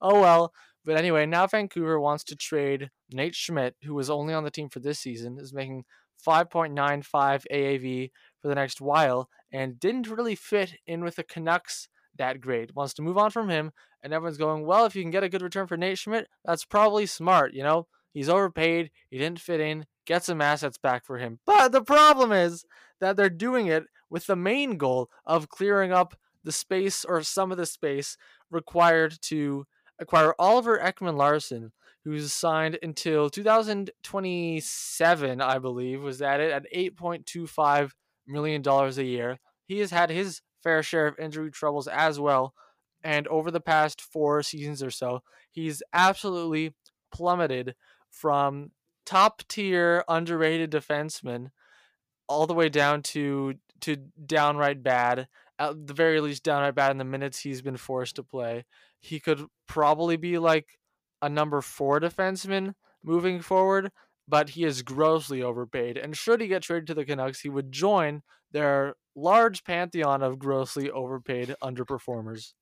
S1: Oh well. But anyway, now Vancouver wants to trade Nate Schmidt, who was only on the team for this season, is making 5.95 AAV for the next while, and didn't really fit in with the Canucks that great. Wants to move on from him, and everyone's going, well, if you can get a good return for Nate Schmidt, that's probably smart, you know? He's overpaid, he didn't fit in, get some assets back for him. But the problem is that they're doing it with the main goal of clearing up the space or some of the space required to acquire Oliver Ekman Larsson, who's signed until 2027, I believe, was at it at 8.25 million dollars a year. He has had his fair share of injury troubles as well, and over the past four seasons or so, he's absolutely plummeted from top tier underrated defenseman all the way down to to downright bad at the very least downright bad in the minutes he's been forced to play he could probably be like a number four defenseman moving forward, but he is grossly overpaid. And should he get traded to the Canucks, he would join their large pantheon of grossly overpaid underperformers.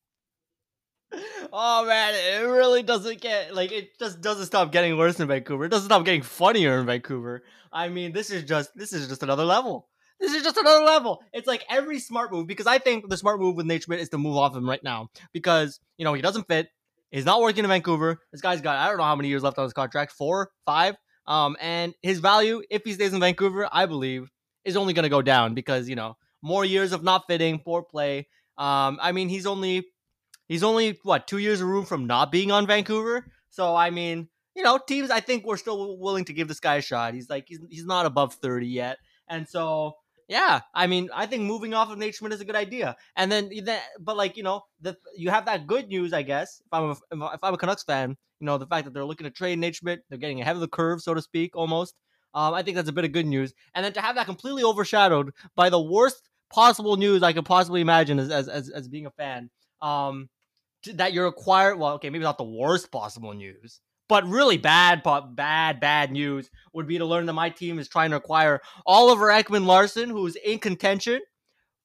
S2: Oh man, it really doesn't get like it just doesn't stop getting worse in Vancouver. It doesn't stop getting funnier in Vancouver. I mean, this is just this is just another level. This is just another level. It's like every smart move because I think the smart move with Schmidt is to move off him right now because you know he doesn't fit. He's not working in Vancouver. This guy's got I don't know how many years left on his contract, four, five. Um, and his value, if he stays in Vancouver, I believe, is only going to go down because you know more years of not fitting, poor play. Um, I mean, he's only he's only what two years of room from not being on Vancouver. So I mean, you know, teams I think we're still willing to give this guy a shot. He's like he's he's not above thirty yet, and so yeah, I mean, I think moving off of Nate Schmidt is a good idea. And then, but like you know, the you have that good news, I guess. If I'm a, if I'm a Canucks fan, you know, the fact that they're looking to trade Nate Schmidt, they're getting ahead of the curve, so to speak, almost. Um, I think that's a bit of good news. And then to have that completely overshadowed by the worst possible news I could possibly imagine as as as, as being a fan, um, that you're acquired. Well, okay, maybe not the worst possible news, but really bad, bad, bad news would be to learn that my team is trying to acquire Oliver Ekman Larsson, who's in contention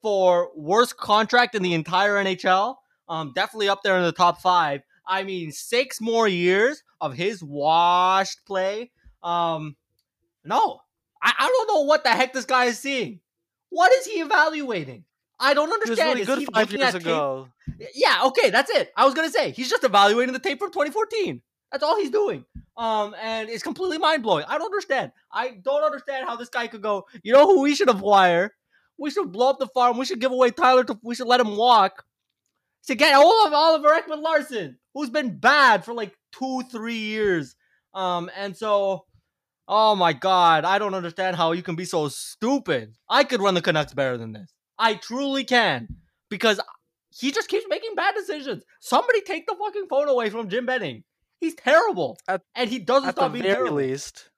S2: for worst contract in the entire NHL. Um, definitely up there in the top five. I mean, six more years of his washed play. Um, no, I, I don't know what the heck this guy is seeing. What is he evaluating? I don't understand.
S1: He was really good five years ago.
S2: Yeah, okay, that's it. I was gonna say he's just evaluating the tape from 2014. That's all he's doing. Um, and it's completely mind blowing. I don't understand. I don't understand how this guy could go. You know who we should acquire? We should blow up the farm. We should give away Tyler. To, we should let him walk to get all of Oliver Ekman Larsson, who's been bad for like two, three years. Um, and so, oh my god, I don't understand how you can be so stupid. I could run the Canucks better than this. I truly can because he just keeps making bad decisions. Somebody take the fucking phone away from Jim Benning. He's terrible, at, and he doesn't at stop
S1: the
S2: being
S1: very
S2: terrible.
S1: least.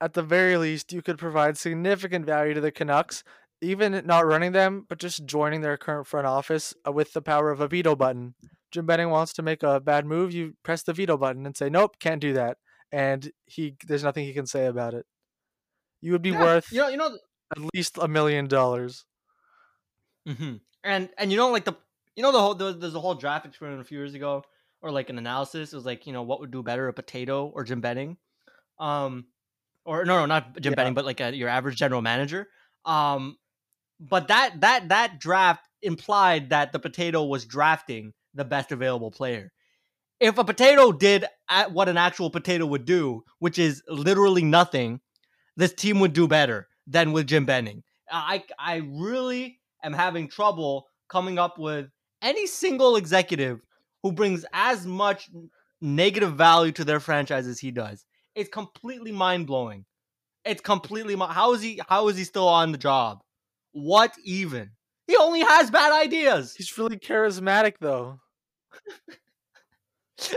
S1: At the very least, you could provide significant value to the Canucks, even not running them, but just joining their current front office uh, with the power of a veto button. Jim Benning wants to make a bad move, you press the veto button and say, "Nope, can't do that," and he there's nothing he can say about it. You would be yeah, worth
S2: you know you know
S1: at least a million dollars.
S2: Mm-hmm. And and you know like the you know the whole there's a whole draft experiment a few years ago or like an analysis. It was like, you know, what would do better, a potato or Jim Benning? Um, or no, no, not Jim yeah. Benning, but like a, your average general manager. Um, but that that that draft implied that the potato was drafting the best available player. If a potato did what an actual potato would do, which is literally nothing, this team would do better than with Jim Benning. I I really am having trouble coming up with any single executive who brings as much negative value to their franchise as he does. It's completely mind blowing. It's completely how is he how is he still on the job? What even? He only has bad ideas.
S1: He's really charismatic though.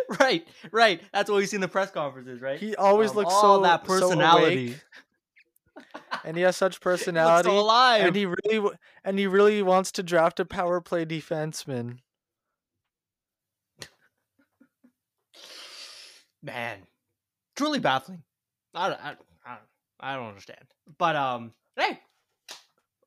S2: right, right. That's what we see in the press conferences, right?
S1: He always um, looks so that personality. So and he has such personality.
S2: he so alive.
S1: And he really and he really wants to draft a power play defenseman.
S2: Man, truly baffling. I, I, I, I don't understand. But um, hey,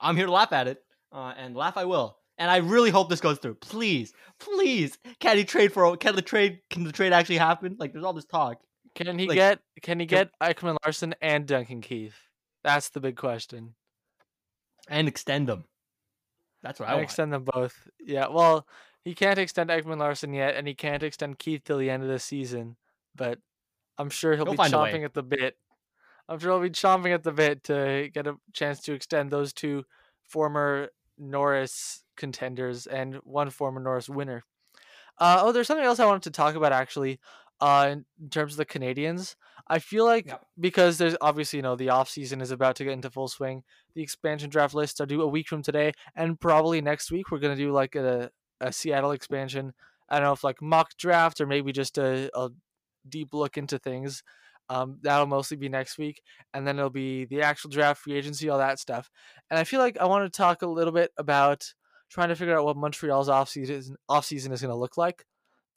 S2: I'm here to laugh at it, uh, and laugh I will. And I really hope this goes through. Please, please, can he trade for? Can the trade? Can the trade actually happen? Like, there's all this talk.
S1: Can he
S2: Like,
S1: get can he get Ekman Larsson and Duncan Keith? That's the big question.
S2: and extend them. That's what I
S1: And
S2: want.
S1: extend them both. Yeah, well, he can't extend Ekman Larsson yet, and he can't extend Keith till the end of the season. But I'm sure he'll be
S2: find a way.
S1: chomping at the bit. I'm sure he'll be chomping at the bit to get a chance to extend those two former Norris contenders and one former Norris winner. Uh, oh, there's something else I wanted to talk about actually. Uh, in, terms of the Canadiens, I feel like because there's obviously you know the off season is about to get into full swing. The expansion draft lists are due a week from today, and probably next week we're gonna do like a a Seattle expansion. I don't know if like mock draft or maybe just a, a deep look into things. Um, that'll mostly be next week, and then it'll be the actual draft, free agency, all that stuff. And I feel like I want to talk a little bit about trying to figure out what Montreal's offseason offseason is going to look like,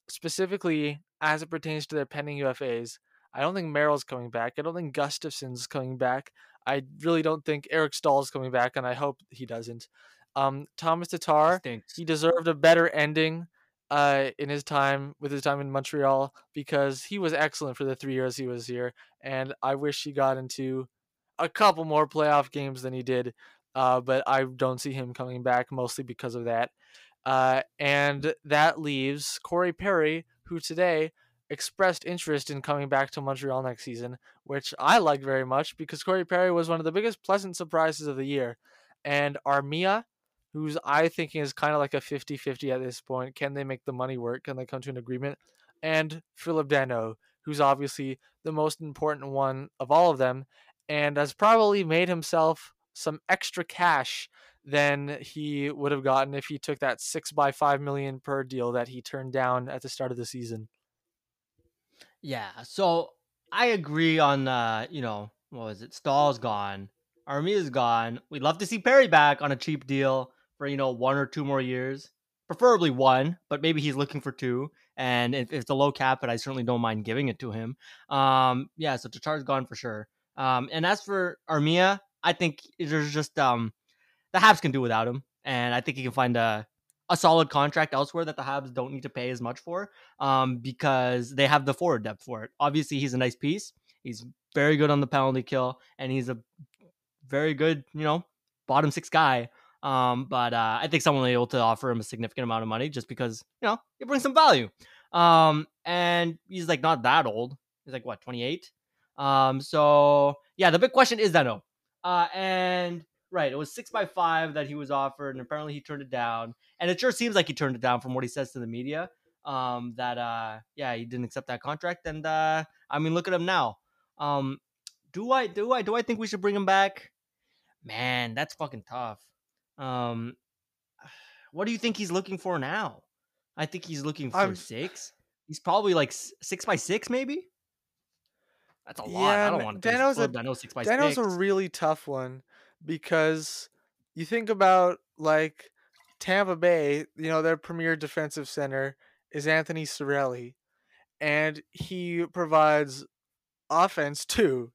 S1: specifically as it pertains to their pending UFAs. I don't think Merrill's coming back. I don't think Gustafsson's coming back. I really don't think Eric Staal's coming back, and I hope he doesn't. Um, Tomas Tatar, he deserved a better ending uh, in his time with his time in Montreal because he was excellent for the three years he was here, and I wish he got into a couple more playoff games than he did. Uh, but I don't see him coming back mostly because of that. Uh, and that leaves Corey Perry, who today expressed interest in coming back to Montreal next season, which I like very much because Corey Perry was one of the biggest pleasant surprises of the year. And Armia, who's I thinking is kind of like a 50 50 at this point. Can they make the money work? Can they come to an agreement? And Phillip Danault, who's obviously the most important one of all of them and has probably made himself some extra cash than he would have gotten if he took that six by five million per deal that he turned down at the start of the season.
S2: Yeah, so I agree on uh, you know, what was it? Staal's gone. Armia is gone. We'd love to see Perry back on a cheap deal for, you know, one or two more years. Preferably one, but maybe he's looking for two. And if, if it's a low cap, but I certainly don't mind giving it to him. Um, yeah, so Tatar's gone for sure. Um, and as for Armia, I think there's just um the Habs can do without him. And I think he can find a a solid contract elsewhere that the Habs don't need to pay as much for um, because they have the forward depth for it. Obviously, he's a nice piece. He's very good on the penalty kill, and he's a very good, you know, bottom six guy. Um, but uh, I think someone will be able to offer him a significant amount of money just because you know it brings some value. Um, and he's like not that old. He's like what twenty eight. Um, so yeah, the big question is that no. Uh, and right, it was six by five that he was offered, and apparently he turned it down. And it sure seems like he turned it down from what he says to the media. Um, that uh, yeah, he didn't accept that contract, and uh, I mean, look at him now. Um, do I do I do I think we should bring him back? Man, that's fucking tough. Um, what do you think he's looking for now? I think he's looking for
S1: I'm-
S2: six. He's probably like six by six, maybe. That's a lot.
S1: Yeah,
S2: I don't want to
S1: Danault's a-
S2: Danault six by
S1: Danault's
S2: six.
S1: a really tough one because you think about like Tampa Bay, you know, their premier defensive center is Anthony Cirelli, and he provides offense too,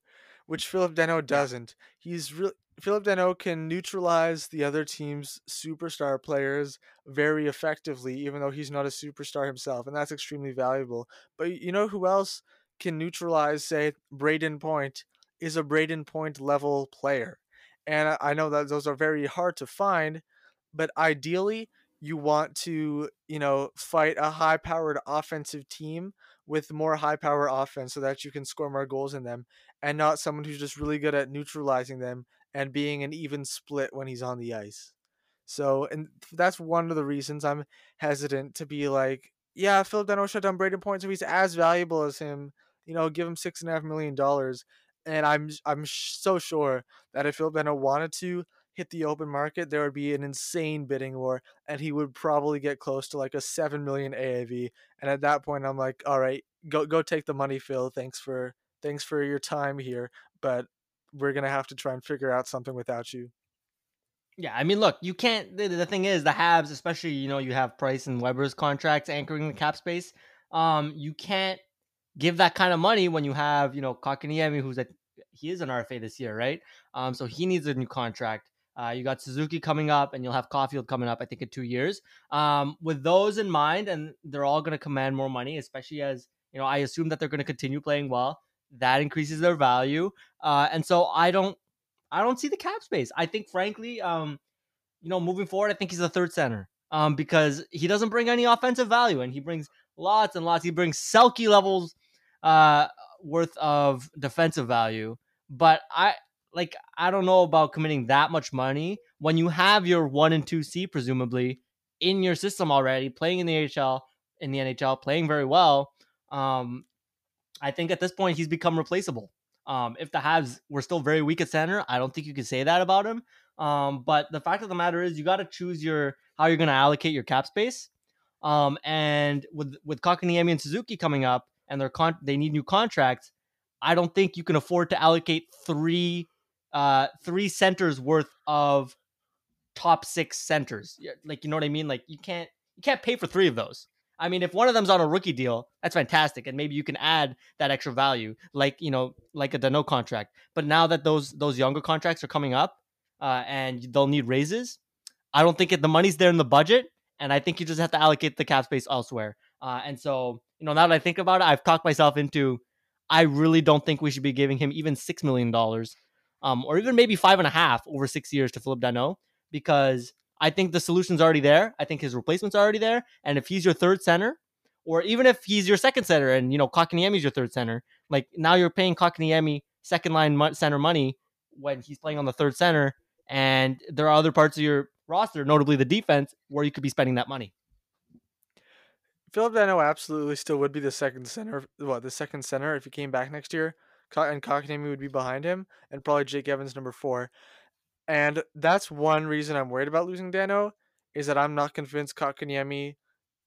S1: which Phillip Danault doesn't. He's really Phillip Danault can neutralize the other team's superstar players very effectively, even though he's not a superstar himself, and that's extremely valuable. But you know who else can neutralize, say, Brayden Point is a Brayden Point level player. And I- I know that those are very hard to find, but ideally you want to, you know, fight a high powered offensive team with more high power offense so that you can score more goals in them and not someone who's just really good at neutralizing them and being an even split when he's on the ice. So, and that's one of the reasons I'm hesitant to be like, yeah, Phil Danault shut down Brayden Point, so he's as valuable as him. You know, give him six and a half million dollars. And I'm I'm so sure that if Phil Danault wanted to hit the open market, there would be an insane bidding war, and he would probably get close to like a seven million AAV. And at that point, I'm like, all right, go go take the money, Phil. Thanks for thanks for your time here, but we're gonna have to try and figure out something without you.
S2: Yeah, I mean, look, you can't. The, the thing is, the Habs, especially you know, you have Price and Weber's contracts anchoring the cap space. Um, you can't give that kind of money when you have you know Kotkaniemi, who's a he is an RFA this year, right? Um, so he needs a new contract. Uh, you got Suzuki coming up, and you'll have Caufield coming up. I think in two years. Um, with those in mind, and they're all going to command more money, especially as you know. I assume that they're going to continue playing well. That increases their value, uh, and so I don't, I don't see the cap space. I think, frankly, um, you know, moving forward, I think he's the third center um, because he doesn't bring any offensive value, and he brings lots and lots. He brings Selke levels uh, worth of defensive value, but I like I don't know about committing that much money when you have your one and two C presumably in your system already, playing in the HL in the NHL, playing very well. Um, I think at this point he's become replaceable. Um, if the Habs were still very weak at center, I don't think you could say that about him. Um, but the fact of the matter is, you got to choose your how you're going to allocate your cap space. Um, and with with Kotkaniemi and Suzuki coming up, and they're con- they need new contracts, I don't think you can afford to allocate three uh three centers worth of top six centers. Like you know what I mean? Like you can't you can't pay for three of those. I mean, if one of them's on a rookie deal, that's fantastic, and maybe you can add that extra value, like you know, like a Danault contract. But now that those those younger contracts are coming up, uh, and they'll need raises, I don't think it, the money's there in the budget, and I think you just have to allocate the cap space elsewhere. Uh, and so, you know, now that I think about it, I've talked myself into. I really don't think we should be giving him even six million dollars um, or even maybe five and a half over six years to Phillip Danault, because I think the solution's already there. I think his replacement's already there. And if he's your third center, or even if he's your second center and, you know, Kotkaniemi's your third center, like now you're paying Kotkaniemi second line center money when he's playing on the third center. And there are other parts of your roster, notably the defense, where you could be spending that money.
S1: Phillip Danault absolutely still would be the second center. What the second center if he came back next year and Kotkaniemi would be behind him, and probably Jake Evans number four. And that's one reason I'm worried about losing Danault is that I'm not convinced Kotkaniemi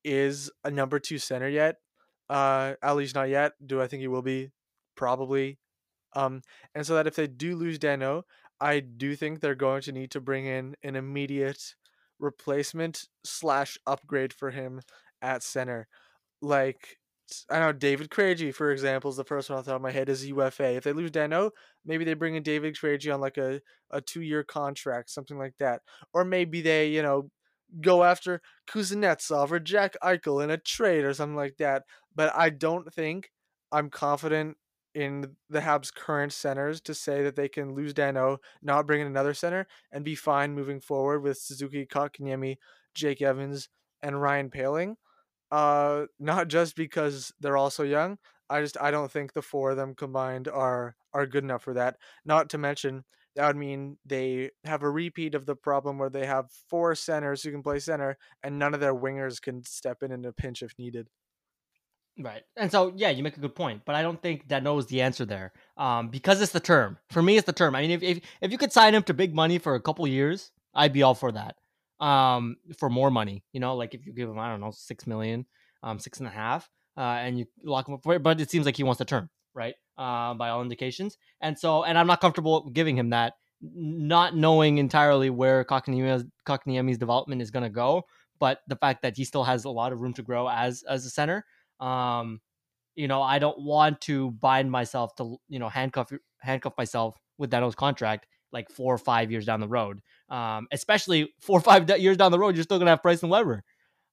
S1: is a number two center yet. Uh, at least not yet. Do I think he will be? Probably. Um, and so that if they do lose Danault, I do think they're going to need to bring in an immediate replacement slash upgrade for him at center. Like I know David Krejci, for example, is the first one off the top of my head is UFA. If they lose Danault, maybe they bring in David Krejci on like a, a two year contract, something like that. Or maybe they, you know, go after Kuznetsov or Jack Eichel in a trade or something like that. But I don't think I'm confident in the Habs' current centers to say that they can lose Danault, not bring in another center, and be fine moving forward with Suzuki, Kotkaniemi, Jake Evans, and Ryan Poehling. Uh, not just because they're also young. I just I don't think the four of them combined are are good enough for that. Not to mention that would mean they have a repeat of the problem where they have four centers who can play center and none of their wingers can step in in a pinch if needed.
S2: Right. And so, yeah, you make a good point, but I don't think that knows the answer there. Um, because it's the term. For me, it's the term. I mean, if, if, if you could sign him to big money for a couple years, I'd be all for that um, for more money. You know, like if you give him, I don't know, six million, um, six and a half, uh, and you lock him up for it. But it seems like he wants to turn, right? Uh, by all indications. And so, and I'm not comfortable giving him that, not knowing entirely where Kotkaniemi's, development is going to go. But the fact that he still has a lot of room to grow as as a center, um, you know, I don't want to bind myself to you know handcuff handcuff myself with Danault's contract like four or five years down the road. Um, especially four or five years down the road, you're still gonna have Price and Weber.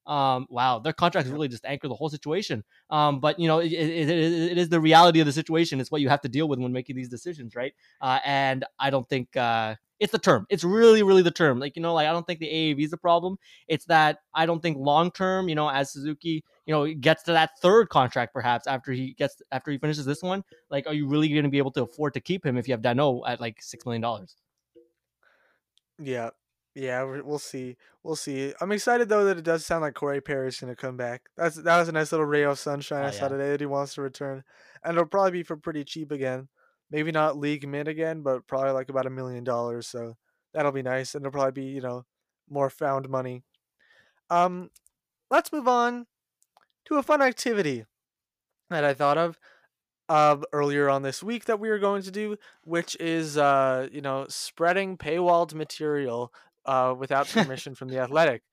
S2: Um, wow, their contracts really just anchor the whole situation. Um, but you know, it, it, it, it is the reality of the situation. It's what you have to deal with when making these decisions, right? Uh, and I don't think uh, it's the term. It's really, really the term. Like you know, like I don't think the AAV is the problem. It's that I don't think long term, you know, as Suzuki, you know, gets to that third contract perhaps after he gets after he finishes this one. Like, are you really going to be able to afford to keep him if you have Danault at like six million dollars?
S1: Yeah, yeah, we'll see. We'll see. I'm excited though that it does sound like Corey Perry's gonna come back. That's that was a nice little ray of sunshine oh, I saw today that he wants to return, and it'll probably be for pretty cheap again. Maybe not league mid again, but probably like about a million dollars. So that'll be nice, and it'll probably be you know more found money. Um, let's move on to a fun activity that I thought of uh, earlier on this week that we are going to do, which is uh, you know spreading paywalled material uh, without permission from the athletic.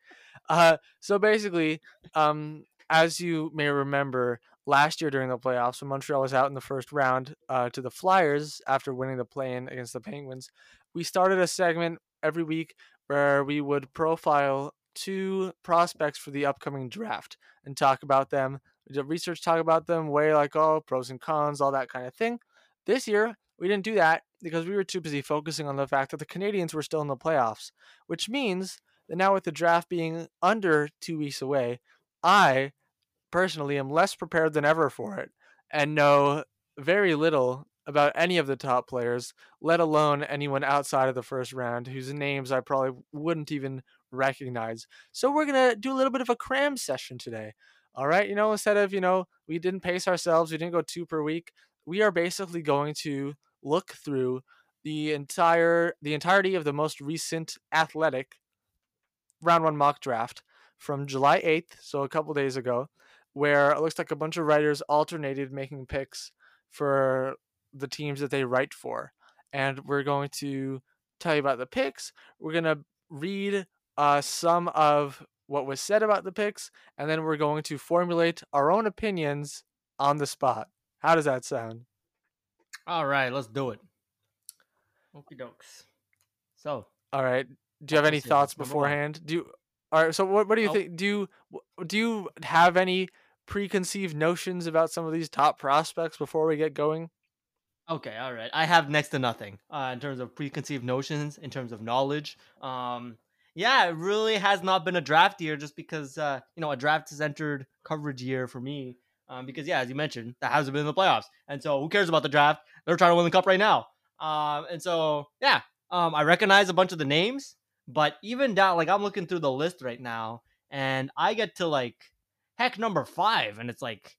S1: Uh, so basically, um, as you may remember, last year during the playoffs when Montreal was out in the first round uh, to the Flyers after winning the play-in against the Penguins. We started a segment every week where we would profile two prospects for the upcoming draft and talk about them. We did research, talk about them, weigh like oh pros and cons, all that kind of thing. This year we didn't do that because we were too busy focusing on the fact that the Canadiens were still in the playoffs, which means that now with the draft being under two weeks away, I personally am less prepared than ever for it and know very little about any of the top players, let alone anyone outside of the first round whose names I probably wouldn't even recognize. So we're going to do a little bit of a cram session today. All right, you know, instead of, you know, we didn't pace ourselves, we didn't go two per week, we are basically going to look through the entire the entirety of the most recent athletic round 1 mock draft from July 8th, so a couple days ago, where it looks like a bunch of writers alternated making picks for the teams that they write for. And we're going to tell you about the picks. We're going to read uh, some of what was said about the picks, and then we're going to formulate our own opinions on the spot. How does that sound?
S2: All right, let's do it. Okie dokes. So,
S1: all right. Do you have any thoughts beforehand? Do you, all right. So, what what do you think? Do you do you have any preconceived notions about some of these top prospects before we get going?
S2: Okay, all right. I have next to nothing uh, in terms of preconceived notions, in terms of knowledge. Um, yeah, it really has not been a draft year just because, uh, you know, a draft has entered coverage year for me. Um, because, yeah, as you mentioned, that hasn't been in the playoffs. And so who cares about the draft? They're trying to win the cup right now. Um, and so, yeah, um, I recognize a bunch of the names, but even down, like, I'm looking through the list right now and I get to, like, heck, number five. And it's like,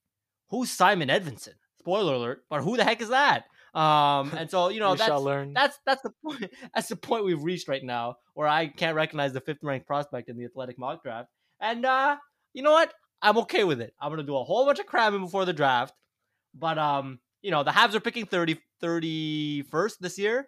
S2: who's Simon Edvinsson? Spoiler alert, but who the heck is that? Um, and so you know that's that's that's the point. That's the point we've reached right now, where I can't recognize the fifth ranked prospect in the athletic mock draft. And uh, you know what? I'm okay with it. I'm gonna do a whole bunch of cramming before the draft. But um, you know, the Habs are picking 30 31st this year.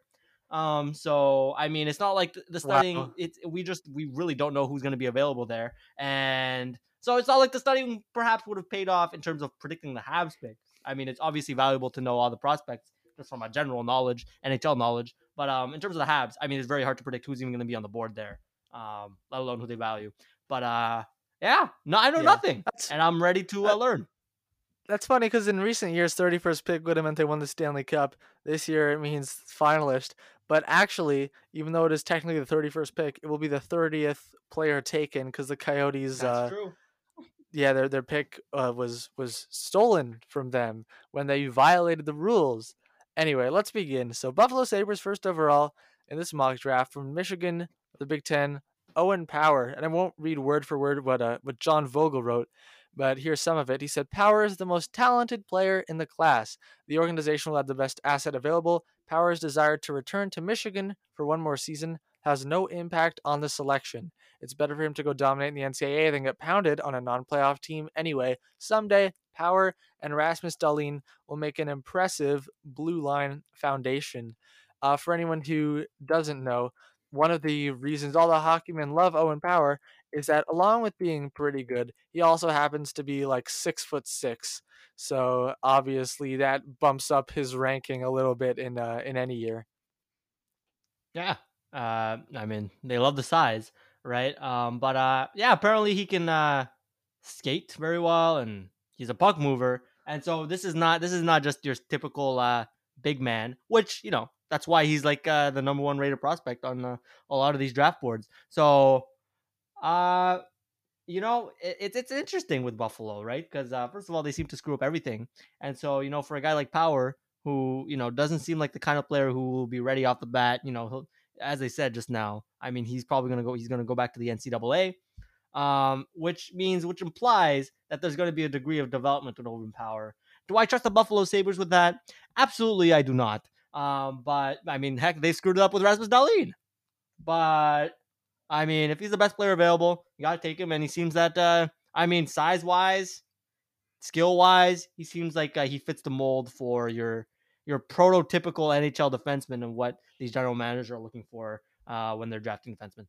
S2: Um, so I mean, it's not like the, studying. Wow. It's we just we really don't know who's going to be available there, and so it's not like the studying perhaps would have paid off in terms of predicting the Habs pick. I mean, it's obviously valuable to know all the prospects just from my general knowledge, NHL knowledge. But um, in terms of the Habs, I mean, it's very hard to predict who's even going to be on the board there, um, let alone who they value. But uh, yeah, no, I know yeah, nothing, and I'm ready to uh, learn.
S1: That's funny because in recent years, 31st pick would have meant they won the Stanley Cup. This year, it means finalist. But actually, even though it is technically the 31st pick, it will be the 30th player taken because the Coyotes. That's uh, true yeah, their their pick uh, was was stolen from them when they violated the rules. Anyway, let's begin. So Buffalo Sabres first overall in this mock draft from Michigan, the Big Ten, Owen Power, and I won't read word for word what uh, what John Vogl wrote, but here's some of it. He said Power is the most talented player in the class. The organization will have the best asset available. Power's desire to return to Michigan for one more season has no impact on the selection. It's better for him to go dominate in the NCAA than get pounded on a non playoff team anyway. Someday, Power and Rasmus Dahlin will make an impressive blue line foundation. Uh, for anyone who doesn't know, one of the reasons all the hockey men love Owen Power is that along with being pretty good, he also happens to be like six foot six. So obviously that bumps up his ranking a little bit in uh, in any year.
S2: Yeah, uh, I mean they love the size right? Um, but uh, yeah, apparently he can uh, skate very well, and he's a puck mover. And so this is not this is not just your typical uh, big man, which you know that's why he's like uh, the number one rated prospect on uh, a lot of these draft boards. So, uh, you know, it, it's it's interesting with Buffalo, right? Because uh, first of all, they seem to screw up everything, and so you know, for a guy like Power, who you know doesn't seem like the kind of player who will be ready off the bat, you know, he'll as I said just now, I mean, he's probably going to go. He's going to go back to the NCAA, um, which means, which implies that there's going to be a degree of development with Owen Power. Do I trust the Buffalo Sabres with that? Absolutely, I do not. Um, but I mean, heck, they screwed it up with Rasmus Dahlin. But I mean, if he's the best player available, you got to take him. And he seems that, uh, I mean, size wise, skill wise, he seems like uh, he fits the mold for your your prototypical NHL defenseman and what these general managers are looking for uh, when they're drafting defensemen.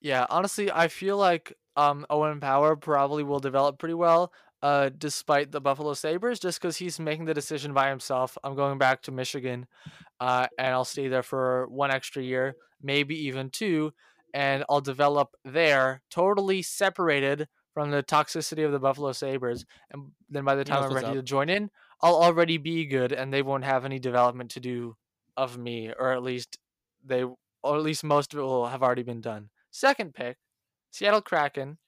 S1: Yeah, honestly, I feel like um, Owen Power probably will develop pretty well. uh, despite the Buffalo Sabres, just because he's making the decision by himself. I'm going back to Michigan, uh, and I'll stay there for one extra year, maybe even two, and I'll develop there, totally separated from the toxicity of the Buffalo Sabres. And then by the time I'm ready up. to join in, I'll already be good, and they won't have any development to do of me, or at least they, or at least most of it will have already been done. Second pick, Seattle Kraken.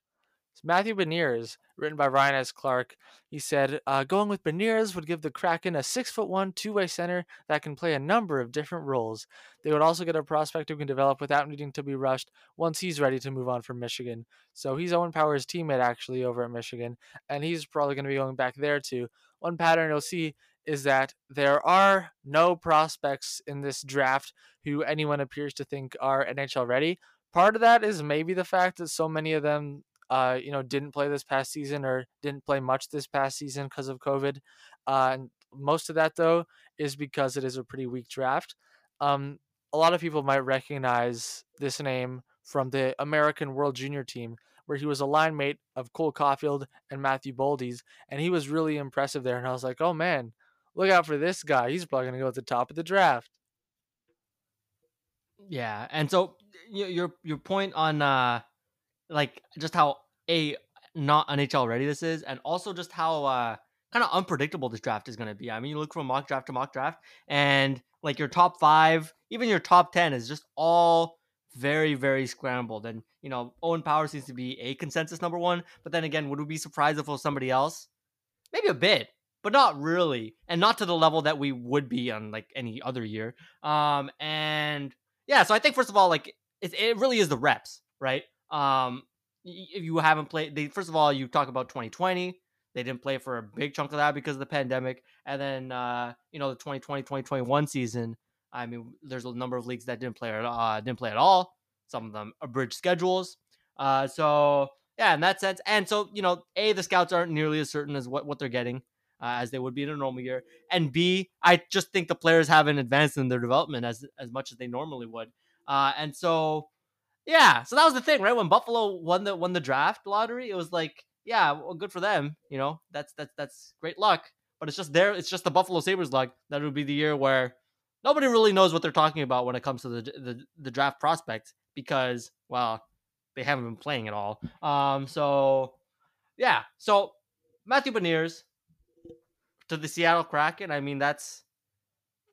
S1: Matthew Beniers, written by Ryan S. Clark. He said, uh, going with Beniers would give the Kraken a six foot one, two way center that can play a number of different roles. They would also get a prospect who can develop without needing to be rushed once he's ready to move on from Michigan. So he's Owen Power's teammate actually over at Michigan, and he's probably going to be going back there too. One pattern you'll see is that there are no prospects in this draft who anyone appears to think are NHL ready part of that is maybe the fact that so many of them uh, you know, didn't play this past season or didn't play much this past season because of COVID. Uh, and most of that, though, is because it is a pretty weak draft. Um, a lot of people might recognize this name from the American World Junior team, where he was a line mate of Cole Caufield and Matthew Boldy's, and he was really impressive there. And I was like, oh man, look out for this guy. He's probably going to go at the top of the draft.
S2: Yeah, and so your your point on uh like just how a not NHL ready this is, and also just how uh kind of unpredictable this draft is going to be. I mean, you look from mock draft to mock draft, and like your top five, even your top ten is just all very very scrambled. And you know, Owen Power seems to be a consensus number one, but then again, would we be surprised if it was somebody else? Maybe a bit, but not really, and not to the level that we would be on like any other year. Um, and yeah, so I think first of all, like it, it really is the reps, right? Um, if you haven't played, they first of all you talk about 2020. They didn't play for a big chunk of that because of the pandemic, and then uh, you know the 2020 2021 season. I mean, there's a number of leagues that didn't play uh, didn't play at all. Some of them abridged schedules. Uh, so yeah, in that sense, and so you know, a the scouts aren't nearly as certain as what what they're getting. Uh, as they would be in a normal year. And B, I just think the players haven't advanced in their development as as much as they normally would. Uh, and so yeah, so that was the thing, right? When Buffalo won the won the draft lottery, it was like, yeah, well, good for them. You know, that's that's that's great luck. But it's just there. It's just the Buffalo Sabres luck that it would be the year where nobody really knows what they're talking about when it comes to the the, the draft prospects because well, they haven't been playing at all. Um, so yeah, so Matthew Beniers to the Seattle Kraken. I mean, that's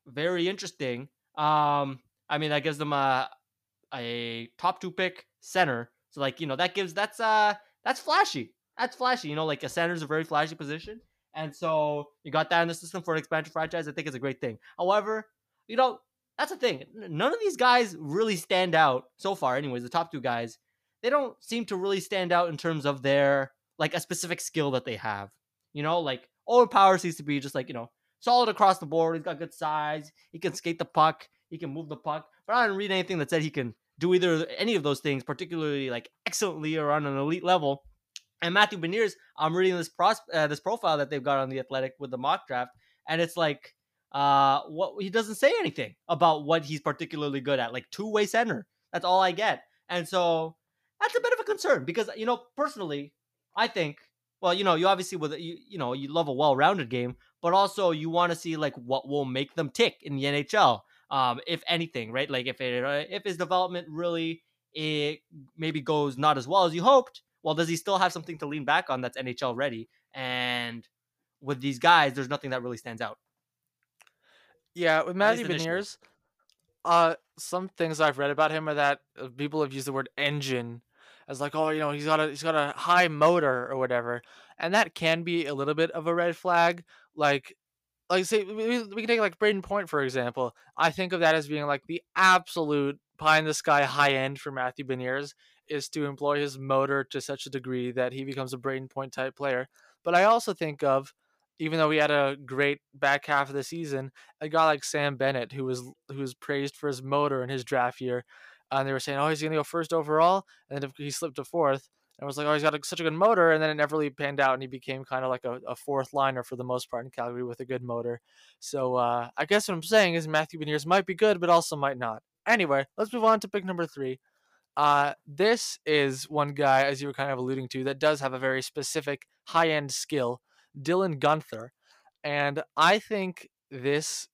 S2: very interesting. Um, I mean, that gives them a a top two pick center. So like you know that gives that's uh that's flashy. That's flashy. You know, like a center is a very flashy position, and so you got that in the system for an expansion franchise. I think it's a great thing. However, you know that's the thing. None of these guys really stand out so far. Anyways, the top two guys, they don't seem to really stand out in terms of their like a specific skill that they have. You know, like Owen Power seems to be just like you know solid across the board. He's got good size. He can skate the puck. He can move the puck. But I didn't read anything that said he can do either any of those things particularly like excellently or on an elite level. And Matthew Beniers, I'm reading this pros- uh, this profile that they've got on the Athletic with the mock draft, and it's like uh what he doesn't say anything about what he's particularly good at, like two way center. That's all I get, and so that's a bit of a concern because you know personally, I think well, you know, you obviously with you you know you love a well rounded game, but also you want to see like what will make them tick in the NHL um, if anything, right? Like if it uh, if his development really it maybe goes not as well as you hoped, well, does he still have something to lean back on that's NHL ready? And with these guys, there's nothing that really stands out.
S1: Yeah, with Matthew Beniers, uh, some things I've read about him are that uh, people have used the word engine as like, oh, you know, he's got a he's got a high motor or whatever, and that can be a little bit of a red flag. Like like say we, we can take like Brayden Point for example. I think of that as being like the absolute pie in the sky high end for Matthew Beniers is to employ his motor to such a degree that he becomes a Braden Point type player. But I also think of even though he had a great back half of the season, a guy like Sam Bennett who was who was praised for his motor in his draft year. And they were saying, "Oh, he's going to go first overall," and then he slipped to fourth and was like, oh, he's got a, such a good motor. And then it never really panned out, and he became kind of like a, a, fourth liner for the most part in Calgary with a good motor. So uh, I guess what I'm saying is Matthew Beniers might be good, but also might not. Anyway, let's move on to pick number three. Uh, this is one guy, as you were kind of alluding to, that does have a very specific high end skill, Dylan Guenther, And I think this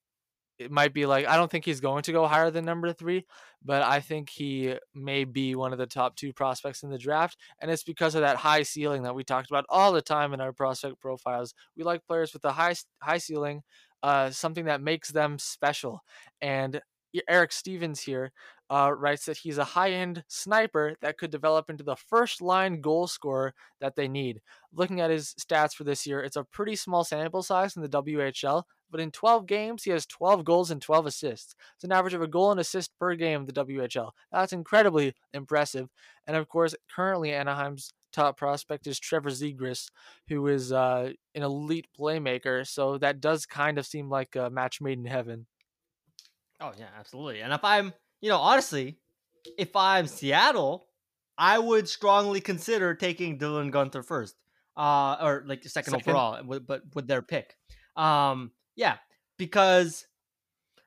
S1: it might be like I don't think he's going to go higher than number three, but I think he may be one of the top two prospects in the draft, and it's because of that high ceiling that we talked about all the time in our prospect profiles. We like players with a high high ceiling, uh, something that makes them special. And Eric Stephens here uh, writes that he's a high end sniper that could develop into the first line goal scorer that they need. Looking at his stats for this year, it's a pretty small sample size in the WHL, but in 12 games, he has 12 goals and 12 assists. It's an average of a goal and assist per game in the WHL. That's incredibly impressive. And of course, currently Anaheim's top prospect is Trevor Zegras, who is uh, an elite playmaker. So that does kind of seem like a match made in heaven.
S2: Oh yeah, absolutely. And if I'm, you know, honestly, if I'm Seattle, I would strongly consider taking Dylan Guenther first, uh, or like second, second. overall, but with their pick. Um, yeah, because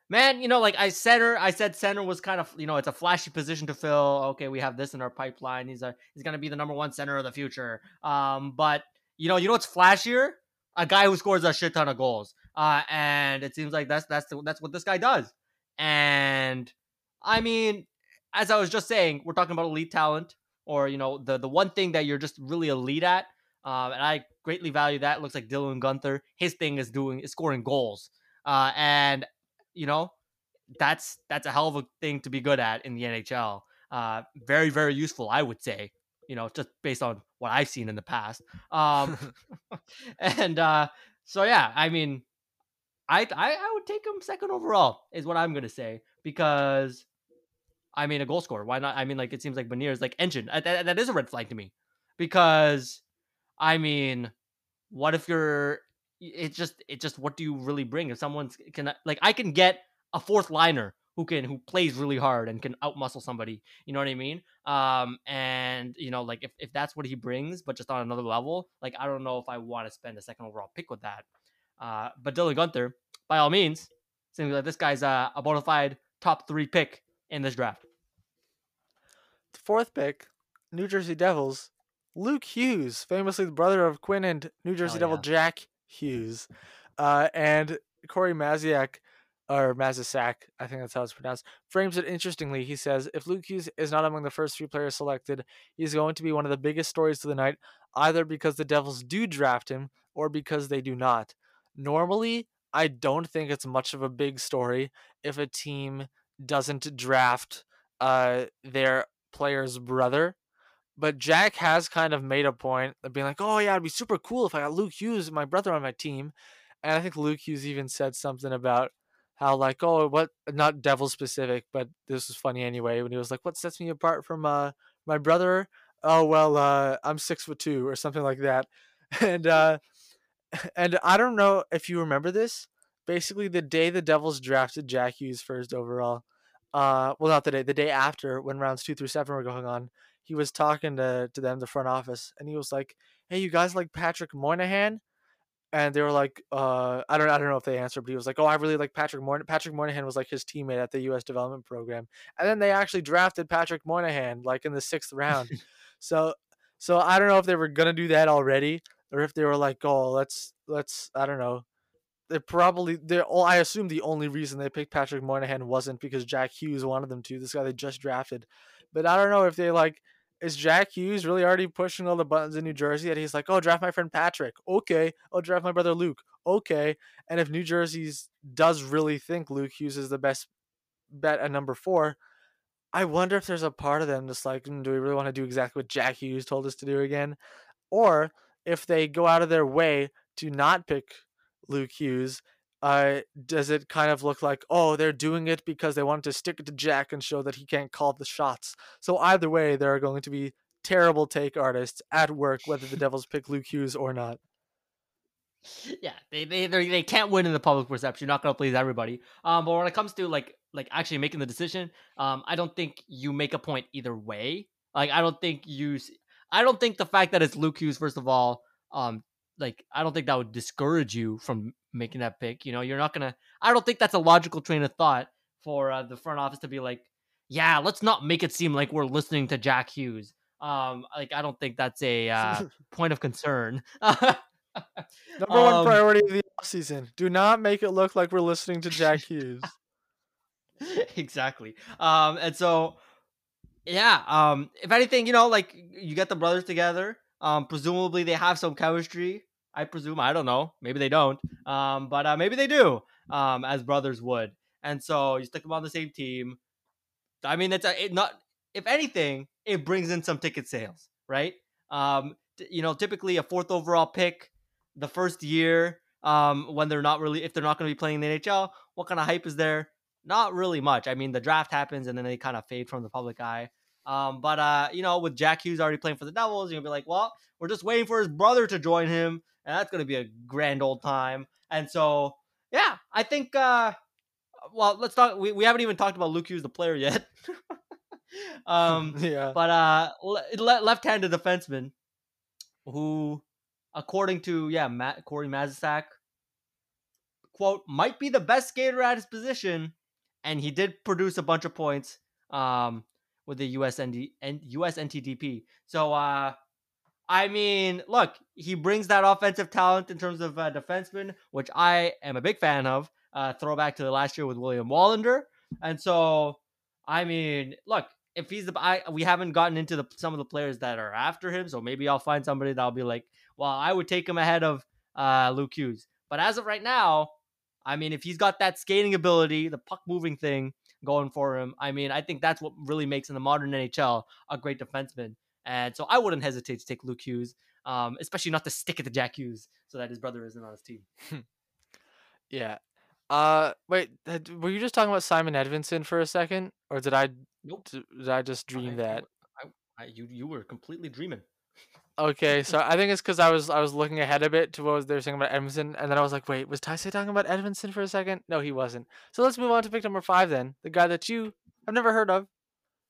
S2: man, you know, like I center, I said center was kind of, you know, it's a flashy position to fill. Okay, we have this in our pipeline. He's a he's gonna be the number one center of the future. Um, but you know, you know what's flashier? A guy who scores a shit ton of goals. Uh, and it seems like that's that's the, that's what this guy does. And I mean, as I was just saying, we're talking about elite talent, or you know, the the one thing that you're just really elite at. Um, and I greatly value that. It looks like Dylan Guenther, His thing is doing is scoring goals. Uh, and you know, that's that's a hell of a thing to be good at in the NHL. Uh, very very useful, I would say. You know, just based on what I've seen in the past. Um, and uh, so yeah, I mean, I, I I would take him second overall is what I'm gonna say because I mean a goal scorer. Why not? I mean, like it seems like Benier is like engine. That, that is a red flag to me because I mean, what if you're? It just it just what do you really bring if someone's can like I can get a fourth liner who can who plays really hard and can outmuscle somebody. You know what I mean? Um, and you know, like if, if that's what he brings, but just on another level, like I don't know if I want to spend a second overall pick with that. Uh, but Dylan Guenther, by all means, seems like this guy's a, a bona fide top three pick in this draft.
S1: The fourth pick, New Jersey Devils, Luke Hughes, famously the brother of Quinn and New Jersey Devil Jack Hughes, uh, and Corey Maziak or Masisak, I think that's how it's pronounced, frames it interestingly. He says, if Luke Hughes is not among the first three players selected, he's going to be one of the biggest stories of the night, either because the Devils do draft him or because they do not. Normally, I don't think it's much of a big story if a team doesn't draft uh, their player's brother. But Jack has kind of made a point of being like, oh, yeah, it'd be super cool if I got Luke Hughes, my brother, on my team. And I think Luke Hughes even said something about how, like, oh, what, not devil specific, but this was funny anyway, when he was like, what sets me apart from uh, my brother? Oh, well, uh, I'm six foot two or something like that. And, uh, and I don't know if you remember this. Basically, the day the Devils drafted Jack Hughes first overall, uh, well, not the day, the day after when rounds two through seven were going on, he was talking to, to them, the front office, and he was like, "Hey, you guys like Patrick Moynihan?" And they were like, uh, "I don't, I don't know if they answered, but he was like, oh, I really like Patrick Moynihan. Patrick Moynihan was like his teammate at the U.S. Development Program, and then they actually drafted Patrick Moynihan like in the sixth round. so, so I don't know if they were gonna do that already, or if they were like, oh, let's, let's, I don't know, they probably they all I assume the only reason they picked Patrick Moynihan wasn't because Jack Hughes wanted them to. This guy they just drafted. But I don't know if they like is Jack Hughes really already pushing all the buttons in New Jersey that he's like, oh, draft my friend Patrick. Okay. Oh, draft my brother Luke. Okay. And if New Jersey's does really think Luke Hughes is the best bet at number four, I wonder if there's a part of them that's like, mm, do we really want to do exactly what Jack Hughes told us to do again? Or if they go out of their way to not pick Luke Hughes uh, does it kind of look like, oh, they're doing it because they want to stick it to Jack and show that he can't call the shots? So either way, there are going to be terrible take artists at work, whether the Devils pick Luke Hughes or not.
S2: Yeah, they they they can't win in the public perception. You're not gonna please everybody. Um, but when it comes to like like actually making the decision, um, I don't think you make a point either way. Like I don't think you, I don't think the fact that it's Luke Hughes first of all, um, like I don't think that would discourage you from making that pick. You know, you're not gonna. I don't think that's a logical train of thought for uh, the front office to be like, yeah, let's not make it seem like we're listening to Jack Hughes. Um, like I don't think that's a uh, point of concern.
S1: Number one um, priority of the offseason. Do not make it look like we're listening to Jack Hughes.
S2: exactly. Um, and so yeah, um, if anything, you know, like you get the brothers together. Um, presumably they have some chemistry. I presume. I don't know. Maybe they don't. Um, but uh, maybe they do. Um, as brothers would. And so you stick them on the same team. I mean, it's a, it not. If anything, it brings in some ticket sales, right? Um, t- you know, typically a fourth overall pick, the first year, um, when they're not really, if they're not going to be playing in the NHL, what kind of hype is there? Not really much. I mean, the draft happens and then they kind of fade from the public eye. Um, but uh, you know, with Jack Hughes already playing for the Devils, you'll be like, well, we're just waiting for his brother to join him, and that's gonna be a grand old time. And so, yeah, I think. Uh, well, let's talk. We, we haven't even talked about Luke Hughes, the player, yet. um, yeah. But uh, le- left-handed defenseman, who, according to yeah, Matt Corey Masisak, quote, might be the best skater at his position, and he did produce a bunch of points. Um, with the USND and USNTDP. So uh I mean, look, he brings that offensive talent in terms of uh, defenseman, which I am a big fan of. Uh, throwback to the last year with William Wallinder, and so I mean, look, if he's the, I we haven't gotten into the some of the players that are after him, so maybe I'll find somebody that'll be like, well, I would take him ahead of uh, Luke Hughes. But as of right now, I mean, if he's got that skating ability, the puck moving thing, going for him. I mean, I think that's what really makes in the modern NHL a great defenseman. And so I wouldn't hesitate to take Luke Hughes, um, especially not to stick it to Jack Hughes so that his brother isn't on his team.
S1: yeah. Uh, wait, were you just talking about Simon Edvinsson for a second, or did I? Nope. Did I just dream I, that?
S2: I, I, you you were completely dreaming.
S1: Okay, so I think it's because I was I was looking ahead a bit to what was they were saying about Edvinsson, and then I was like, wait, was Taisei talking about Edvinsson for a second? No, he wasn't. So let's move on to pick number five then, the guy that you have never heard of,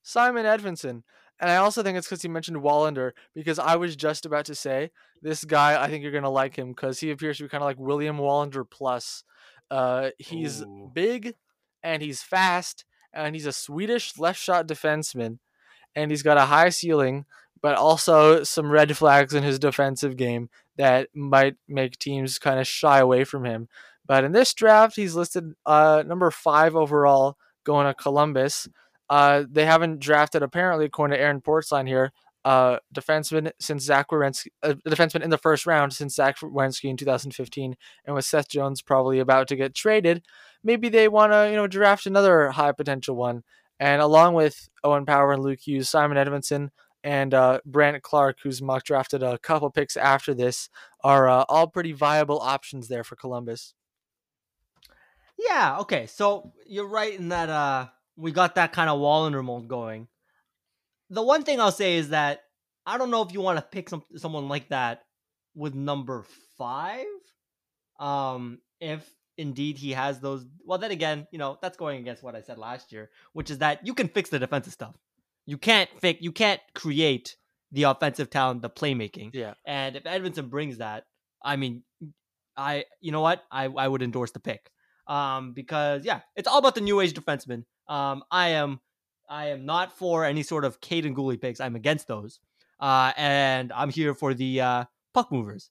S1: Simon Edvinsson. And I also think it's because he mentioned Wallinder, because I was just about to say this guy. I think you're gonna like him because he appears to be kind of like William Wallinder plus. Uh, he's Ooh. big, and he's fast, and he's a Swedish left shot defenseman, and he's got a high ceiling but also some red flags in his defensive game that might make teams kind of shy away from him. But in this draft, he's listed uh, number five overall, going to Columbus. Uh, they haven't drafted, apparently, according to Aaron Portzline here, uh, defenseman since Zach Werenski, uh, defenseman in the first round since Zach Werenski in 2015, and with Seth Jones probably about to get traded, maybe they want to you know draft another high potential one. And along with Owen Power and Luke Hughes, Simon Edvinsson and uh, Brandt Clarke, who's mock drafted a couple picks after this, are uh, all pretty viable options there for Columbus.
S2: Yeah, okay. So you're right in that uh, we got that kind of Wallinder mold going. The one thing I'll say is that I don't know if you want to pick some someone like that with number five. Um, if indeed he has those, well, then again, you know that's going against what I said last year, which is that you can fix the defensive stuff. You can't fake. You can't create the offensive talent, the playmaking.
S1: Yeah.
S2: And if Edvinsson brings that, I mean, I you know what I I would endorse the pick. Um, because yeah, it's all about the new age defenseman. Um, I am I am not for any sort of Kaiden Guhle picks. I'm against those. Uh, and I'm here for the uh, puck movers.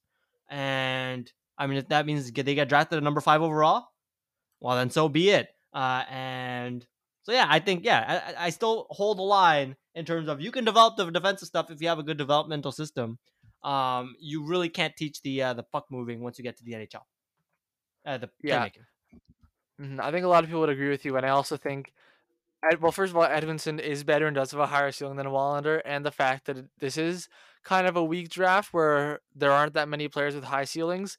S2: And I mean, if that means they get drafted at number five overall, well, then so be it. Uh, and so yeah, I think yeah, I, I still hold the line in terms of you can develop the defensive stuff if you have a good developmental system. Um, you really can't teach the uh, the puck moving once you get to the NHL. Uh, the
S1: yeah. Mm-hmm. I think a lot of people would agree with you, and I also think, well, first of all, Edvinsson is better and does have a higher ceiling than Wallinder, and the fact that this is kind of a weak draft where there aren't that many players with high ceilings.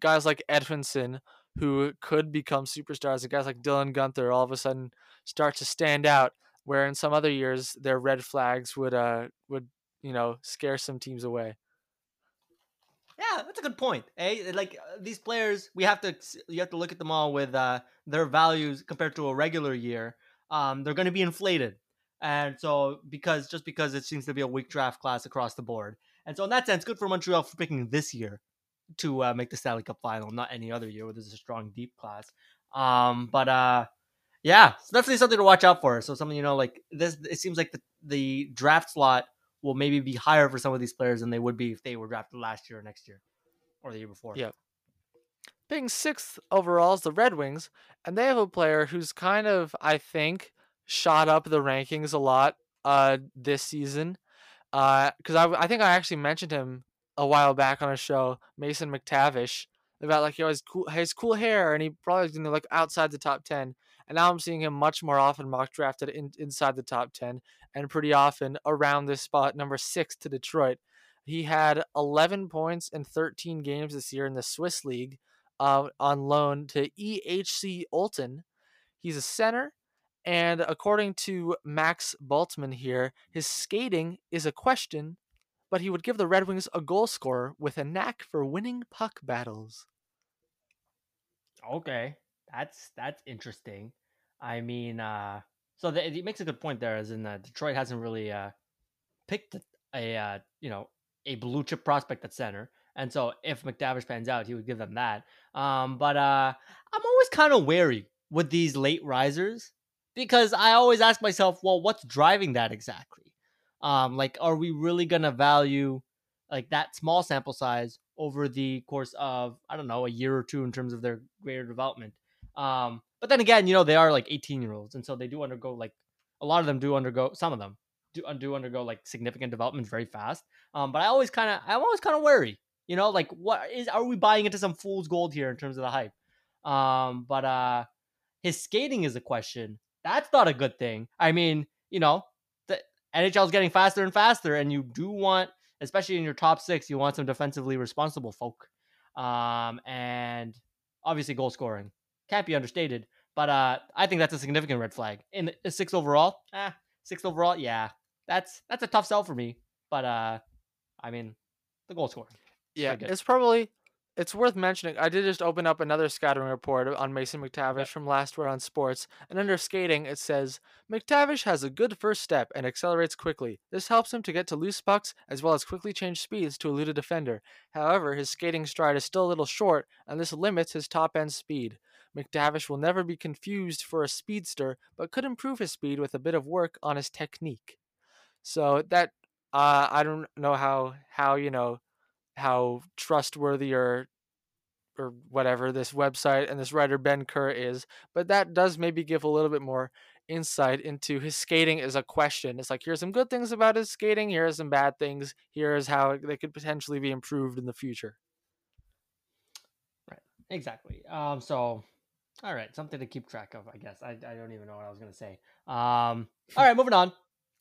S1: Guys like Edvinsson, who could become superstars, and guys like Dylan Guenther all of a sudden start to stand out where in some other years their red flags would uh would you know scare some teams away.
S2: Yeah that's a good point eh? like uh, these players we have to you have to look at them all with uh their values compared to a regular year. Um they're going to be inflated and so because just because it seems to be a weak draft class across the board. And so in that sense good for montreal for picking this year to uh, make the stanley cup final not any other year where there's a strong deep class. Um but uh Yeah, it's definitely something to watch out for. So something you know, like this, it seems like the the draft slot will maybe be higher for some of these players than they would be if they were drafted last year or next year or the year before.
S1: Yep. Being sixth overall is the Red Wings, and they have a player who's kind of, I think, shot up the rankings a lot uh this season. Uh, because I, I think I actually mentioned him a while back on a show, Mason McTavish, about like he always cool, has cool hair, and he probably you know like outside the top ten. And now I'm seeing him much more often mock drafted in, inside the top 10 and pretty often around this spot, number six to Detroit. He had 11 points in 13 games this year in the Swiss League uh, on loan to EHC Olten. He's a center, and according to Max Bultman here, his skating is a question, but he would give the Red Wings a goal scorer with a knack for winning puck battles.
S2: Okay, that's that's interesting. I mean, uh, so the, it makes a good point there, as in Detroit hasn't really uh, picked a, uh, you know a blue chip prospect at center, and so if McTavish pans out, he would give them that. Um, but uh, I'm always kind of wary with these late risers because I always ask myself, well, what's driving that exactly? Um, like, are we really gonna value like that small sample size over the course of I don't know a year or two in terms of their greater development? Um, but then again, you know, they are like 18 year olds, and so they do undergo like a lot of them do undergo some of them do, do undergo like significant development very fast. Um, but I always kind of I'm always kind of wary, you know, like what is are we buying into some fool's gold here in terms of the hype? Um, but uh, his skating is a question. That's not a good thing. I mean, you know, the NHL is getting faster and faster, and you do want, especially in your top six, you want some defensively responsible folk. Um, and obviously goal scoring can't be understated. But uh, I think that's a significant red flag. In six overall, ah, six overall, yeah, that's that's a tough sell for me. But uh, I mean, the goal scoring.
S1: Yeah, it's probably it's worth mentioning. I did just open up another scouting report on Mason McTavish yep. from last week on sports, and under skating it says McTavish has a good first step and accelerates quickly. This helps him to get to loose pucks as well as quickly change speeds to elude a defender. However, his skating stride is still a little short, and this limits his top end speed. McTavish will never be confused for a speedster, but could improve his speed with a bit of work on his technique. So that uh, I don't know how how you know how trustworthy or or whatever this website and this writer Ben Kerr is, but that does maybe give a little bit more insight into his skating as a question. It's like here's some good things about his skating, here are some bad things, here is how they could potentially be improved in the future.
S2: Right. Exactly. Um so all right, something to keep track of, I guess. I, I don't even know what I was gonna say. Um, all right, moving on.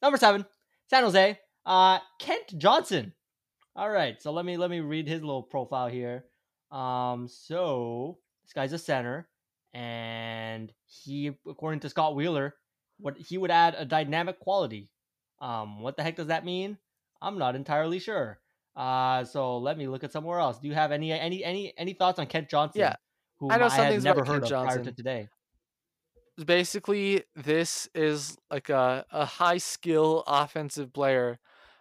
S2: Number seven, San Jose. Uh, Kent Johnson. All right, so let me let me read his little profile here. Um, so this guy's a center, and he, according to Scott Wheeler, what he would add a dynamic quality. Um, what the heck does that mean? I'm not entirely sure. Uh, so let me look at somewhere else. Do you have any any any any thoughts on Kent Johnson?
S1: Yeah, who I know I had never heard of
S2: Johnson. prior to today.
S1: Basically, this is like a, a high skill offensive player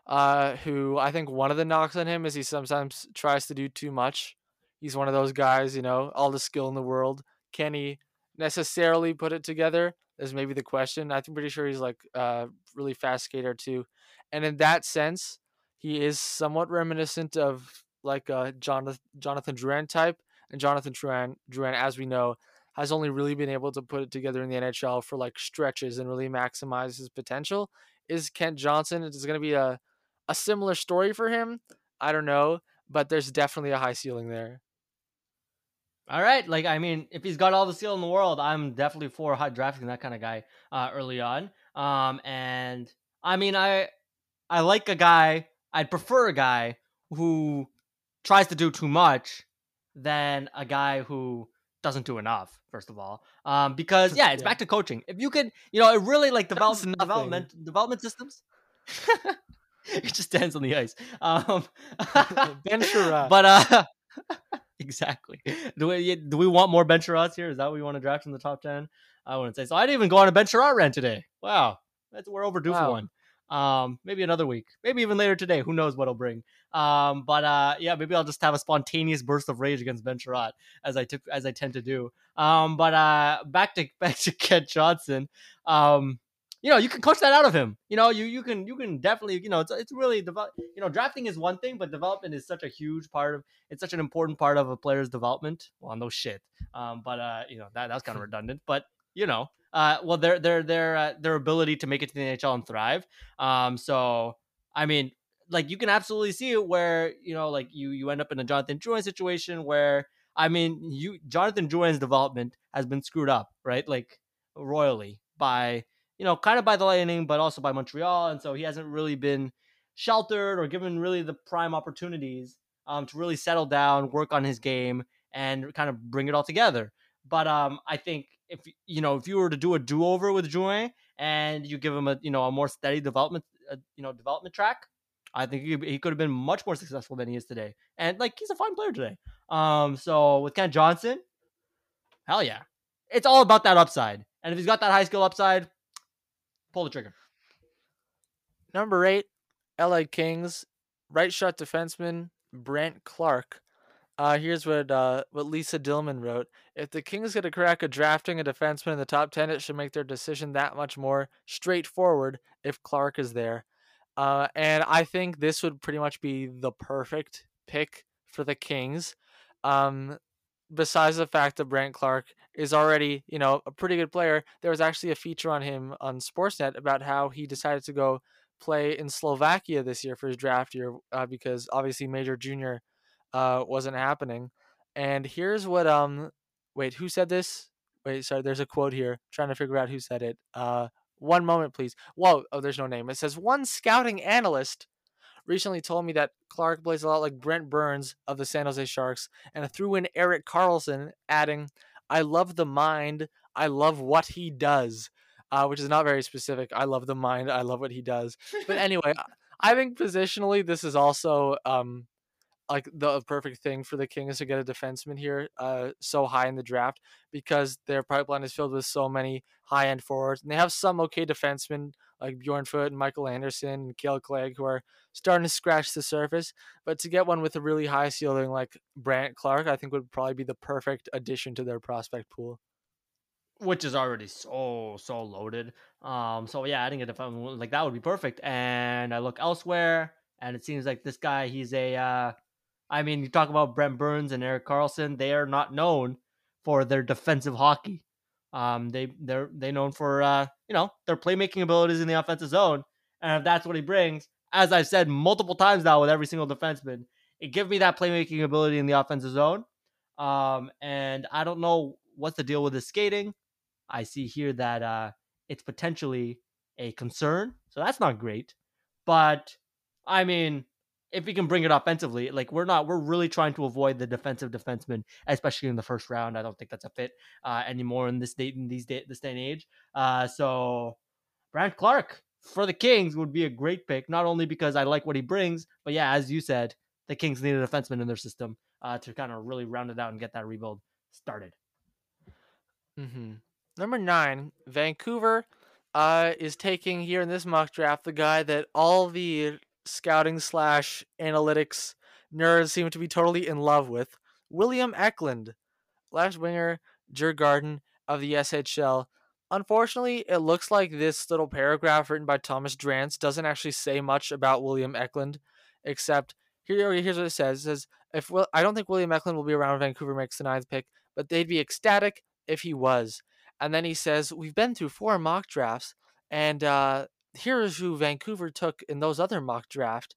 S1: uh, who I think one of the knocks on him is he sometimes tries to do too much. He's one of those guys, you know, all the skill in the world. Can he necessarily put it together? Is maybe the question. I'm pretty sure he's like a uh, really fast skater too. And in that sense, he is somewhat reminiscent of like a Jonathan Jonathan Drouin type, and Jonathan Drouin, Drouin, as we know, has only really been able to put it together in the NHL for like stretches and really maximize his potential. Is Kent Johnson? Is going to be a a similar story for him? I don't know, but there's definitely a high ceiling there.
S2: All right, like I mean, if he's got all the skill in the world, I'm definitely for hot drafting that kind of guy uh, early on. Um, and I mean, I I like a guy. I'd prefer a guy who tries to do too much than a guy who doesn't do enough. First of all, um, because yeah, it's yeah. back to coaching. If you could, you know, it really like develop, development development systems. it just stands on the ice. Um,
S1: ben.
S2: But uh, exactly. Do we do we want more Ben Chiarots here? Is that what we want to draft in the top ten? I wouldn't say so. I didn't even go on a Ben Chiarot rant today. Wow, that's we're overdue wow. for one. Um, maybe another week, maybe even later today. Who knows what it'll bring? Um, but uh, yeah, maybe I'll just have a spontaneous burst of rage against Ben Chiarot, as I took as I tend to do. Um, but uh, back to back to Kent Johnson. Um, you know, you can coach that out of him. You know, you you can you can definitely you know it's it's really develop. You know, drafting is one thing, but development is such a huge part of it's such an important part of a player's development. Well, no shit. Um, but uh, you know that that's kind of redundant. But you know, uh, well, their their their uh, their ability to make it to the NHL and thrive. Um, so I mean, like you can absolutely see it where you know, like you you end up in a Jonathan Drouin situation where I mean, you Jonathan Drouin's development has been screwed up, right? Like royally by you know, kind of by the Lightning, but also by Montreal, and so he hasn't really been sheltered or given really the prime opportunities um, to really settle down, work on his game, and kind of bring it all together. But um, I think if you know if you were to do a do over with Drouin and you give him a you know a more steady development uh, you know development track, I think he, could have been much more successful than he is today. And like he's a fine player today. Um, so with Kent Johnson, hell yeah, it's all about that upside. And if he's got that high skill upside, pull the trigger.
S1: Number eight, LA Kings, right shot defenseman Brandt Clarke uh, here's what uh, what Lisa Dillman wrote. If the Kings get a crack at drafting a defenseman in the top 10, it should make their decision that much more straightforward if Clarke is there. Uh, and I think this would pretty much be the perfect pick for the Kings. Um, besides the fact that Brandt Clarke is already, you know, a pretty good player, there was actually a feature on him on Sportsnet about how he decided to go play in Slovakia this year for his draft year uh, because obviously Major Junior uh, wasn't happening. And here's what um wait, who said this? Wait, sorry, there's a quote here. I'm trying to figure out who said it. Uh one moment, please. Whoa, oh, there's no name. It says one scouting analyst recently told me that Clarke plays a lot like Brent Burns of the San Jose Sharks and threw in Erik Karlsson, adding, I love the mind. I love what he does. Uh, which is not very specific. I love the mind. I love what he does. But anyway, I think positionally, this is also um, like the perfect thing for the Kings to get a defenseman here uh so high in the draft because their pipeline is filled with so many high end forwards and they have some okay defensemen like Bjornfot and Michael Anderson and Kale Clague who are starting to scratch the surface. But to get one with a really high ceiling like Brandt Clarke, I think would probably be the perfect addition to their prospect pool.
S2: Which is already so so loaded. Um so yeah, adding a defenseman like that would be perfect. And I look elsewhere and it seems like this guy he's a uh I mean, you talk about Brent Burns and Erik Karlsson; they are not known for their defensive hockey. Um, they they're they known for uh, you know their playmaking abilities in the offensive zone, and if that's what he brings, as I've said multiple times now with every single defenseman, it gives me that playmaking ability in the offensive zone. Um, and I don't know what's the deal with his skating. I see here that uh, it's potentially a concern, so that's not great. But I mean, if we can bring it offensively, like we're not, we're really trying to avoid the defensive defenseman, especially in the first round. I don't think that's a fit uh, anymore in this date in these day, this day and age. Uh, so Brandt Clarke for the Kings would be a great pick, not only because I like what he brings, but yeah, as you said, the Kings need a defenseman in their system uh, to kind of really round it out and get that rebuild started.
S1: Mm-hmm. Number nine, Vancouver uh, is taking here in this mock draft the guy that all the scouting slash analytics nerds seem to be totally in love with William Eklund, left winger, Djurgården of the SHL. Unfortunately, it looks like this little paragraph written by Thomas Drance doesn't actually say much about William Eklund, except here here's what it says. It says if I don't think William Eklund will be around Vancouver makes the ninth pick, but they'd be ecstatic if he was. And then he says, We've been through four mock drafts, and uh, here's who Vancouver took in those other mock draft.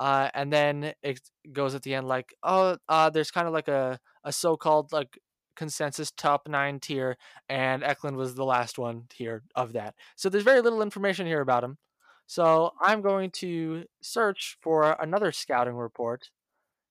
S1: Uh, and then it goes at the end like, oh, uh, there's kind of like a, a so-called like consensus top nine tier, and Eklund was the last one here of that. So there's very little information here about him. So I'm going to search for another scouting report.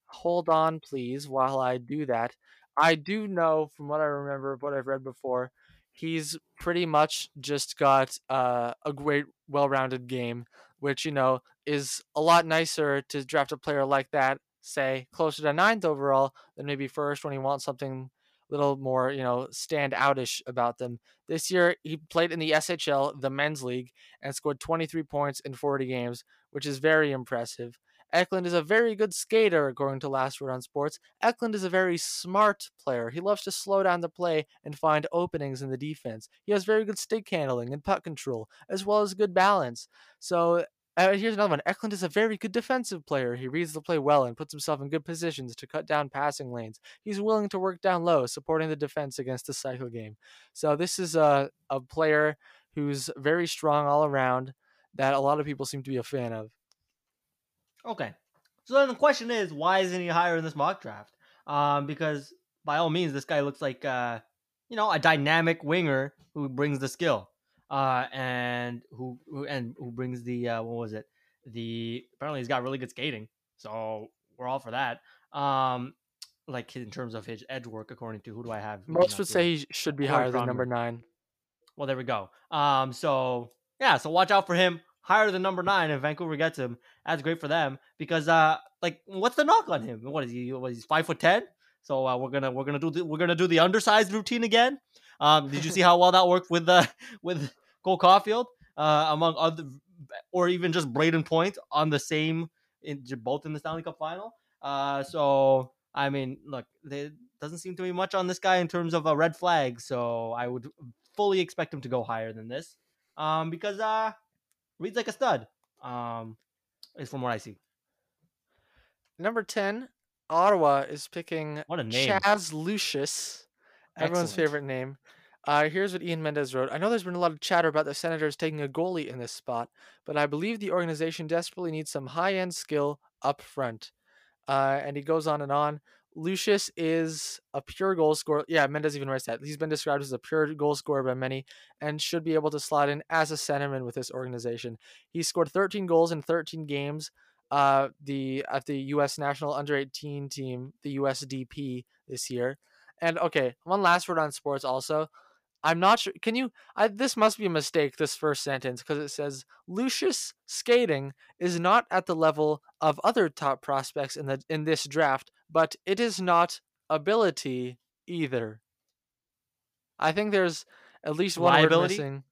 S1: Hold on, please, while I do that. I do know from what I remember, what I've read before, he's pretty much just got uh, a great, well-rounded game, which you know is a lot nicer to draft a player like that, say closer to ninth overall than maybe first when he wants something a little more, you know, stand outish about them. This year, he played in the SHL, the men's league, and scored 23 points in 40 games, which is very impressive. Eklund is a very good skater, according to Last Word on Sports. Eklund is a very smart player. He loves to slow down the play and find openings in the defense. He has very good stick handling and puck control, as well as good balance. So uh, here's another one. Eklund is a very good defensive player. He reads the play well and puts himself in good positions to cut down passing lanes. He's willing to work down low, supporting the defense against the cycle game. So this is a, a player who's very strong all around that a lot of people seem to be a fan of.
S2: Okay. So then the question is, why isn't he higher in this mock draft? Um, because by all means, this guy looks like uh, you know, a dynamic winger who brings the skill. Uh, and who, who and who brings the uh, what was it? The apparently he's got really good skating, so we're all for that. Um, like in terms of his edge work, according to who do I have?
S1: Most would say he should be higher than number nine.
S2: Well, there we go. Um, so yeah, so watch out for him higher than number nine, and Vancouver gets him. That's great for them because uh, like, what's the knock on him? What is he? What is he five foot ten? So uh, we're gonna we're gonna do the, we're gonna do the undersized routine again. Um, did you see how well that worked with the with Cole Caufield uh, among other, or even just Brayden Point on the same in both in the Stanley Cup final? Uh, so I mean, look, there doesn't seem to be much on this guy in terms of a red flag. So I would fully expect him to go higher than this, um, because uh, reads like a stud. Um, is from what I see.
S1: Number ten, Ottawa is picking
S2: what a name,
S1: Chaz Lucius, everyone's Excellent. favorite name. Uh, here's what Ian Mendez wrote. I know there's been a lot of chatter about the Senators taking a goalie in this spot, but I believe the organization desperately needs some high end skill up front. Uh, and he goes on and on. Lucius is a pure goal scorer. Yeah, Mendez even writes that. He's been described as a pure goal scorer by many and should be able to slot in as a centerman with this organization. He scored 13 goals in 13 games. Uh, the at the U.S. national under 18 team, the USDP this year. And okay, one last word on sports also. I'm not sure. Can you? I, this must be a mistake. This first sentence because it says Lucius skating is not at the level of other top prospects in the in this draft, but it is not ability either. I think there's at least one liability. Word missing.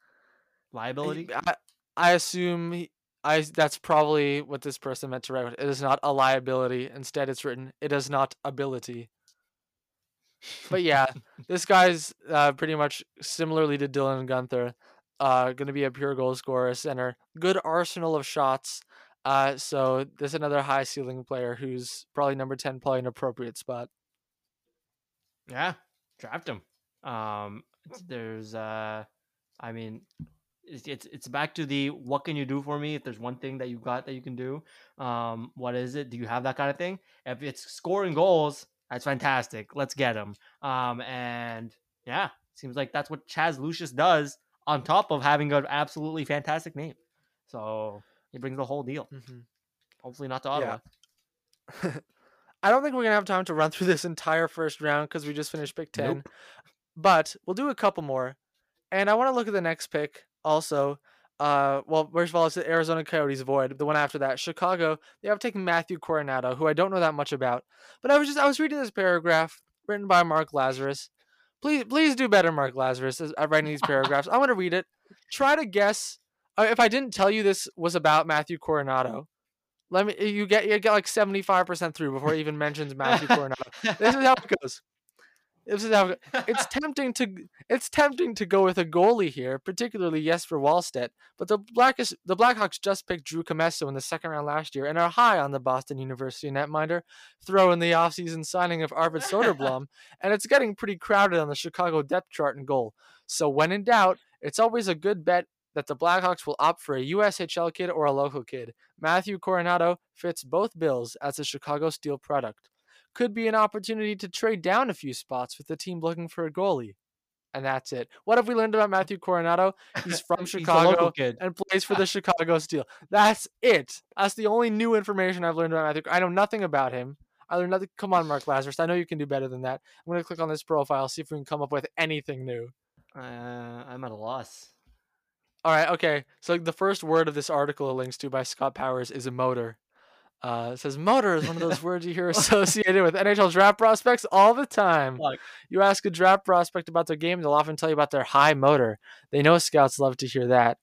S2: Liability.
S1: I, I assume he, I that's probably what this person meant to write. It is not a liability. Instead, it's written it is not ability but yeah, this guy's uh, pretty much similarly to Dylan Guenther, Uh, going to be a pure goal scorer, center, good arsenal of shots. Uh, so there's another high ceiling player who's probably number ten, probably an appropriate spot.
S2: Yeah, draft him. Um, there's uh, I mean, it's, it's it's back to the what can you do for me? If there's one thing that you got that you can do, um, what is it? Do you have that kind of thing? If it's scoring goals, that's fantastic. Let's get him. Um, and yeah, seems like that's what Chaz Lucius does on top of having an absolutely fantastic name. So he brings the whole deal. Mm-hmm. Hopefully not to Ottawa.
S1: Yeah. I don't think we're gonna have time to run through this entire first round because we just finished pick ten. Nope. But we'll do a couple more, and I want to look at the next pick also. Uh, well, first of all, it's the Arizona Coyotes void. The one after that, Chicago, they have taken Matthew Coronado, who I don't know that much about. But I was just I was reading this paragraph written by Mark Lazerus. Please, please do better, Mark Lazerus, as I'm writing these paragraphs. I want to read it. Try to guess uh, if I didn't tell you this was about Matthew Coronado. Let me you get you get like 75% through before he even mentions Matthew Coronado. This is how it goes. This is how it's tempting to it's tempting to go with a goalie here, particularly Jesper Wallstedt. But the Blackest the Blackhawks just picked Drew Commesso in the second round last year and are high on the Boston University netminder. Throw in the offseason signing of Arvid Soderblom, and it's getting pretty crowded on the Chicago depth chart and goal. So when in doubt, it's always a good bet that the Blackhawks will opt for a USHL kid or a local kid. Matthew Coronado fits both bills as a Chicago Steel product could be an opportunity to trade down a few spots with the team looking for a goalie. And that's it. What have we learned about Matthew Coronado? He's from He's Chicago and plays for the Chicago Steel. That's it. That's the only new information I've learned about Matthew. I know nothing about him. I learned nothing. Come on, Mark Lazerus. I know you can do better than that. I'm going to click on this profile, see if we can come up with anything new.
S2: Uh, I'm at a loss.
S1: All right. Okay. So the first word of this article it links to by Scott Powers is a motor. Uh, it says motor is one of those words you hear associated with NHL draft prospects all the time. You ask a draft prospect about their game, they'll often tell you about their high motor. They know scouts love to hear that.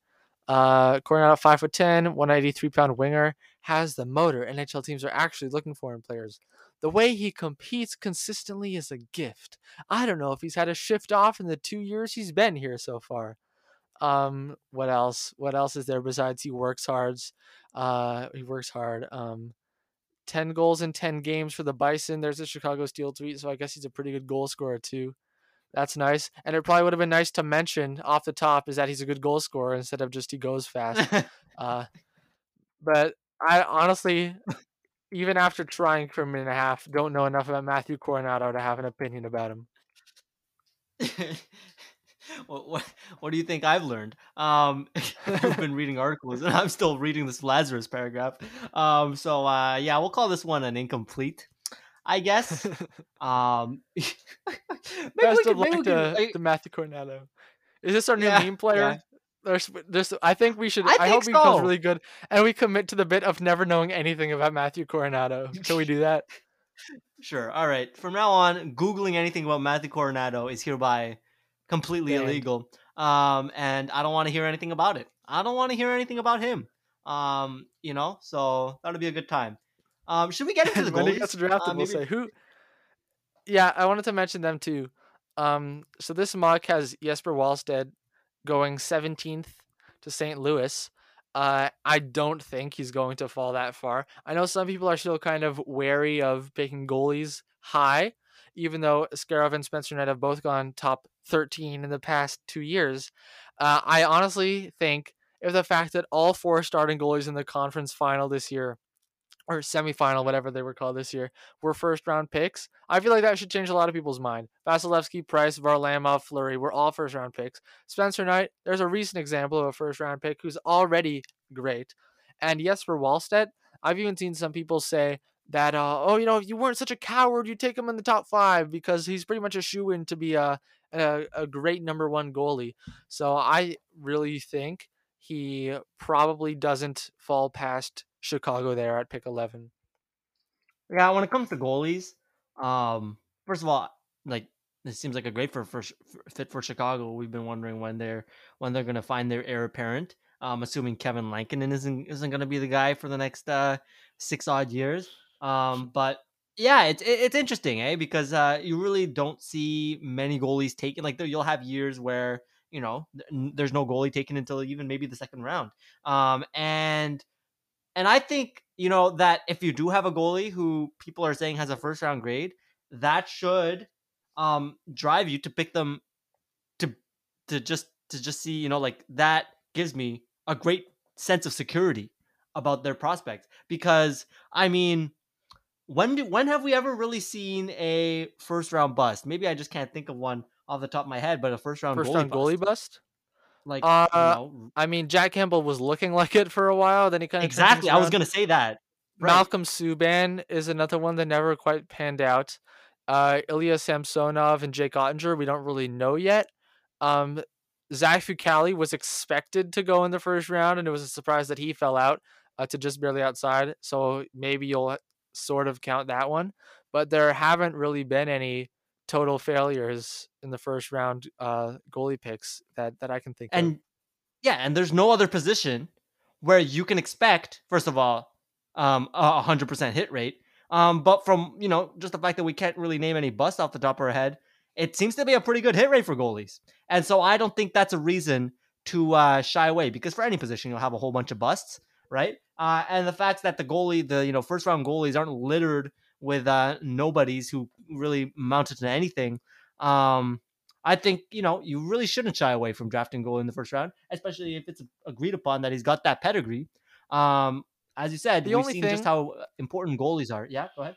S1: Uh, Coronado, five foot ten, 193 pound winger, has the motor NHL teams are actually looking for in players. The way he competes consistently is a gift. I don't know if he's had a shift off in the two years he's been here so far. Um, what else? What else is there besides he works hard? Uh, he works hard. Um, 10 goals in 10 games for the Bison. There's a Chicago Steel tweet, so I guess he's a pretty good goal scorer too. That's nice. And it probably would have been nice to mention off the top is that he's a good goal scorer instead of just he goes fast. uh, but I honestly, even after trying for a minute and a half, don't know enough about Matthew Coronado to have an opinion about him.
S2: what, what what do you think I've learned? Um, I've been reading articles and I'm still reading this Lazerus paragraph. Um, so uh, yeah, we'll call this one an incomplete. I guess. Um, maybe
S1: Best
S2: we could,
S1: of luck to, to Matthew Coronado. Is this our new
S2: Yeah,
S1: meme player?
S2: yeah.
S1: There's, there's, I think we should.
S2: I
S1: I, hope
S2: think
S1: he becomes really good, and we commit to the bit of never knowing anything about Matthew Coronado. Can we do that?
S2: Sure. All right. From now on, googling anything about Matthew Coronado is hereby completely
S1: Banned.
S2: illegal. Um, and I don't want to hear anything about it. I don't want to hear anything about him. Um, you know, so that'll be a good time. Um, should we get into the
S1: when he gets drafted,
S2: Uh,
S1: we'll say who. Yeah, I wanted to mention them too. Um, so this mock has Jesper Wallstedt going 17th to St. Louis. Uh, I don't think he's going to fall that far. I know some people are still kind of wary of picking goalies high, even though Askarov and Spencer Knight have both gone top 13 in the past two years. Uh, I honestly think if the fact that all four starting goalies in the conference final this year, or semifinal, whatever they were called this year, were first round picks. I feel like that should change a lot of people's mind. Vasilevskiy, Price, Varlamov, Fleury were all first round picks. Spencer Knight, there's a recent example of a first round pick who's already great. And yes, for Wallstedt, I've even seen some people say that, uh, oh, you know, if you weren't such a coward, you'd take him in the top five because he's pretty much a shoe in to be a, a, a great number one goalie. So I really think he probably doesn't fall past Chicago there at pick 11.
S2: Yeah, when it comes to goalies, um, first of all, like this seems like a great for, for fit for Chicago. We've been wondering when they're when they're gonna find their heir apparent. Um, assuming Kevin Lankinen isn't isn't gonna be the guy for the next uh six odd years. Um, but yeah, it's it, it's interesting, eh? Because uh, you really don't see many goalies taken. Like you'll have years where you know there's no goalie taken until even maybe the second round. Um, and and I think you know that if you do have a goalie who people are saying has a first round grade, that should um drive you to pick them to to just to just see you know like that gives me a great sense of security about their prospects because I mean when do, when have we ever really seen a first round bust? Maybe I just can't think of one off the top of my head, but a first round
S1: First
S2: goalie
S1: round goalie
S2: bust.
S1: bust?
S2: like
S1: Uh,
S2: you know,
S1: I mean, Jack Campbell was looking like it for a while. Then he kind of
S2: exactly. I was gonna say that. Right.
S1: Malcolm Subban is another one that never quite panned out. Uh, Ilya Samsonov and Jake Oettinger, we don't really know yet. Um, Zach Fucale was expected to go in the first round, and it was a surprise that he fell out uh, to just barely outside. So maybe you'll sort of count that one. But there haven't really been any total failures in the first round uh, goalie picks that, that I can think of.
S2: and yeah, and there's no other position where you can expect, first of all, um, a hundred percent hit rate. Um, but from you know just the fact that we can't really name any busts off the top of our head, it seems to be a pretty good hit rate for goalies. And so I don't think that's a reason to uh, shy away because for any position you'll have a whole bunch of busts, right? Uh, and the fact that the goalie, the you know first round goalies aren't littered with uh, nobodies who really mounted to anything. Um, I think you know you really shouldn't shy away from drafting goal in the first round, especially if it's agreed upon that he's got that pedigree. Um, as you said,
S1: The
S2: we've
S1: only
S2: seen just how important goalies are. Yeah, go ahead.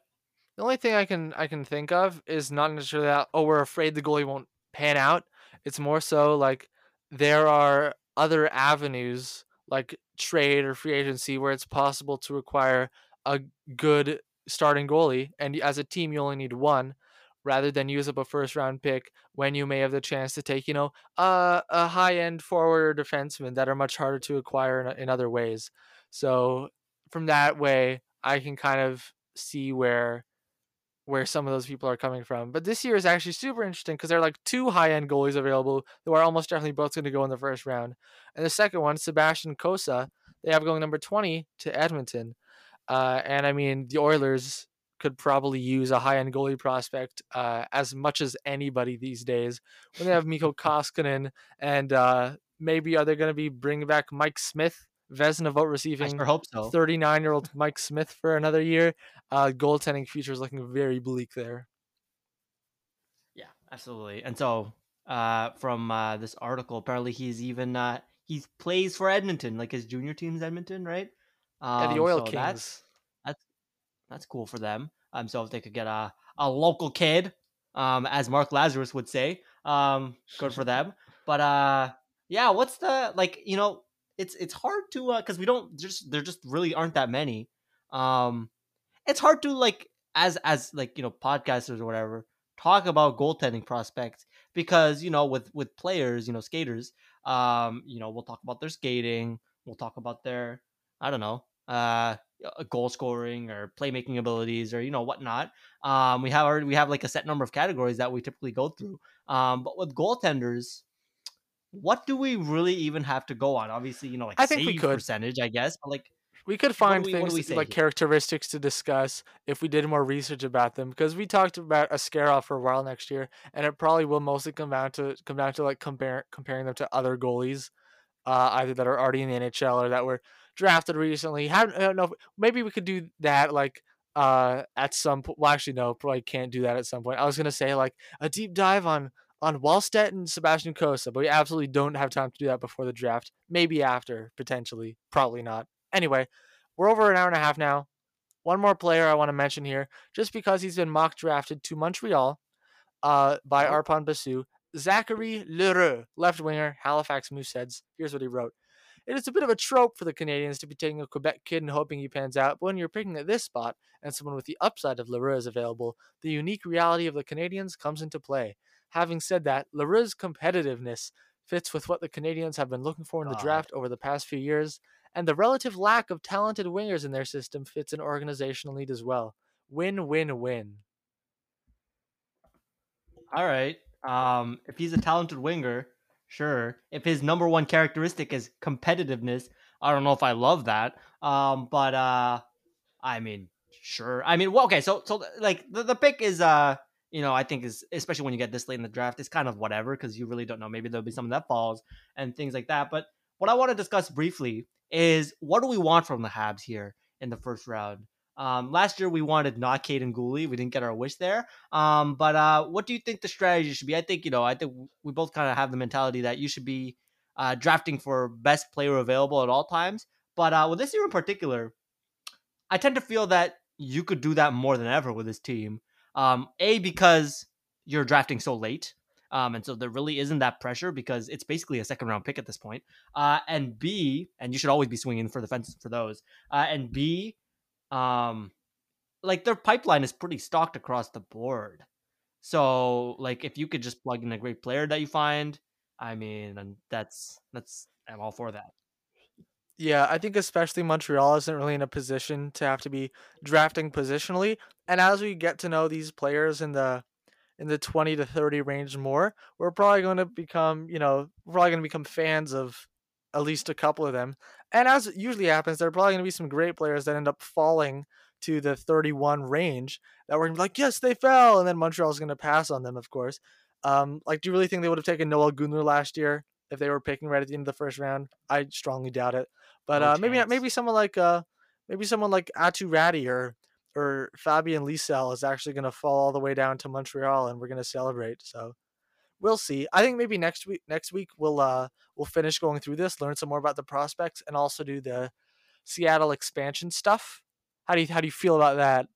S1: The only thing I can I can think of is not necessarily that oh we're afraid the goalie won't pan out. It's more so like there are other avenues like trade or free agency where it's possible to acquire a good starting goalie and as a team you only need one rather than use up a first round pick when you may have the chance to take you know a high end forward or defenseman that are much harder to acquire in, in other ways. So from that way I can kind of see where where some of those people are coming from. But this year is actually super interesting because there are like two high end goalies available who are almost definitely both going to go in the first round. And the second one, Sebastian Cossa, they have going number 20 to Edmonton. Uh, and I mean, the Oilers could probably use a high end goalie prospect uh, as much as anybody these days. When they have Mikko Koskinen and uh, maybe are they going to be bringing back Mike Smith Vezina vote receiving
S2: so.
S1: 39 year old Mike Smith for another year. Uh, goaltending future is looking very bleak there.
S2: Yeah, absolutely. And so, uh, from uh, this article, apparently he's even uh, he plays for Edmonton, like his junior team's Edmonton, right?
S1: Um, yeah, the Oil so Kings.
S2: That's, that's that's cool for them. Um, so if they could get a a local kid, um, as Mark Lazerus would say, um, good for them. But uh, yeah, what's the like? You know, it's it's hard to because uh, we don't just there just really aren't that many. Um, it's hard to like as as like you know podcasters or whatever talk about goaltending prospects because you know with with players you know skaters um you know we'll talk about their skating we'll talk about their i don't know uh goal scoring or playmaking abilities or you know whatnot um we have already we have like a set number of categories that we typically go through um but with goaltenders what do we really even have to go on? Obviously, you know, like
S1: I think we could
S2: percentage, I guess, but like
S1: we could find we, things like here? characteristics to discuss if we did more research about them because we talked about Askarov for a while next year, and it probably will mostly come down to come down to like compare comparing them to other goalies, uh, either that are already in the NHL or that were drafted recently. How, I don't know. Maybe we could do that like uh at some point. Well, actually, no, probably can't do that at some point. I was gonna say like a deep dive on on Wallstedt and Sebastian Cossa, but we absolutely don't have time to do that before the draft. Maybe after, potentially. Probably not. Anyway, we're over an hour and a half now. One more player I want to mention here, just because he's been mock drafted to Montreal uh, by Arpon Basu. Zachary L'Heureux, left winger, Halifax Mooseheads. Here's what he wrote. It is a bit of a trope for the Canadiens to be taking a Quebec kid and hoping he pans out, but when you're picking at this spot and someone with the upside of L'Heureux is available, the unique reality of the Canadiens comes into play. Having said that, L'Heureux's competitiveness fits with what the Canadiens have been looking for in the draft over the past few years, and the relative lack of talented wingers in their system fits an organizational need as well. Win, win, win.
S2: All right. Um, if he's a talented winger, sure. If his number one characteristic is competitiveness, I don't know if I love that. Um, but uh, I mean, sure. I mean, well, okay. So, so like the, the pick is uh you know, I think is especially when you get this late in the draft, it's kind of whatever because you really don't know. Maybe there'll be something that falls and things like that. But what I want to discuss briefly is what do we want from the Habs here in the first round? Um, last year we wanted not Kaiden Guhle. We didn't get our wish there. Um, but uh, what do you think the strategy should be? I think you know. I think we both kind of have the mentality that you should be uh, drafting for best player available at all times. But uh, with this year in particular, I tend to feel that you could do that more than ever with this team. Um, a because you're drafting so late. Um, and so there really isn't that pressure because it's basically a second round pick at this point. Uh, and B, and you should always be swinging for the fence for those. Uh, and B, um, like their pipeline is pretty stocked across the board. So like if you could just plug in a great player that you find, I mean, that's that's I'm all for that.
S1: Yeah, I think especially Montreal isn't really in a position to have to be drafting positionally. And as we get to know these players in the in the 20 to 30 range more, we're probably going to become, you know, we're probably going to become fans of at least a couple of them. And as it usually happens, there are probably going to be some great players that end up falling to the 31 range that we're going to be like, yes, they fell. And then Montreal's going to pass on them, of course. Um, like, do you really think they would have taken Noel Gunler last year if they were picking right at the end of the first round? I strongly doubt it. But no uh, maybe maybe someone like uh maybe someone like Aatu Räty or or Fabian Lysell is actually going to fall all the way down to Montreal and we're going to celebrate. So we'll see. I think maybe next week next week we'll uh we'll finish going through this, learn some more about the prospects and also do the Seattle expansion stuff. How do you how do you feel about that?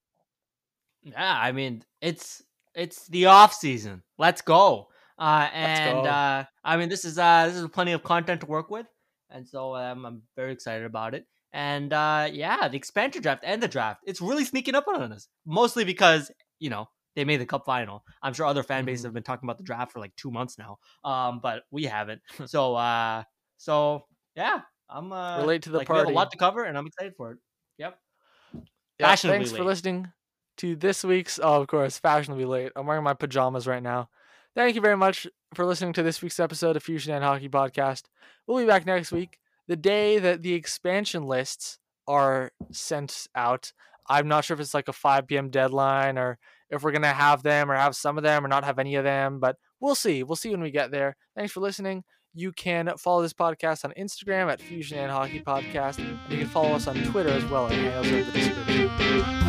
S2: Yeah, I mean, it's it's the off season. Let's go. Uh and go. uh I mean this is uh this is plenty of content to work with and so um, I'm very excited about it. And uh, yeah, the expansion draft and the draft, it's really sneaking up on us. Mostly because you know they made the cup final. I'm sure other fan bases mm-hmm. have been talking about the draft for like two months now, um, but we haven't. so uh, so yeah, I'm uh,
S1: relate to the
S2: like,
S1: party.
S2: a lot to cover, and I'm excited for it. Yep.
S1: Yeah, thanks for listening to this week's. Oh, of course, fashionably late. I'm wearing my pajamas right now. Thank you very much for listening to this week's episode of Fusion and Hockey Podcast. We'll be back next week, the day that the expansion lists are sent out. I'm not sure if it's like a 5 p.m. deadline or if we're gonna have them or have some of them or not have any of them, but we'll see. We'll see when we get there. Thanks for listening. You can follow this podcast on Instagram at Fusion and Hockey Podcast. And you can follow us on Twitter as well at the description.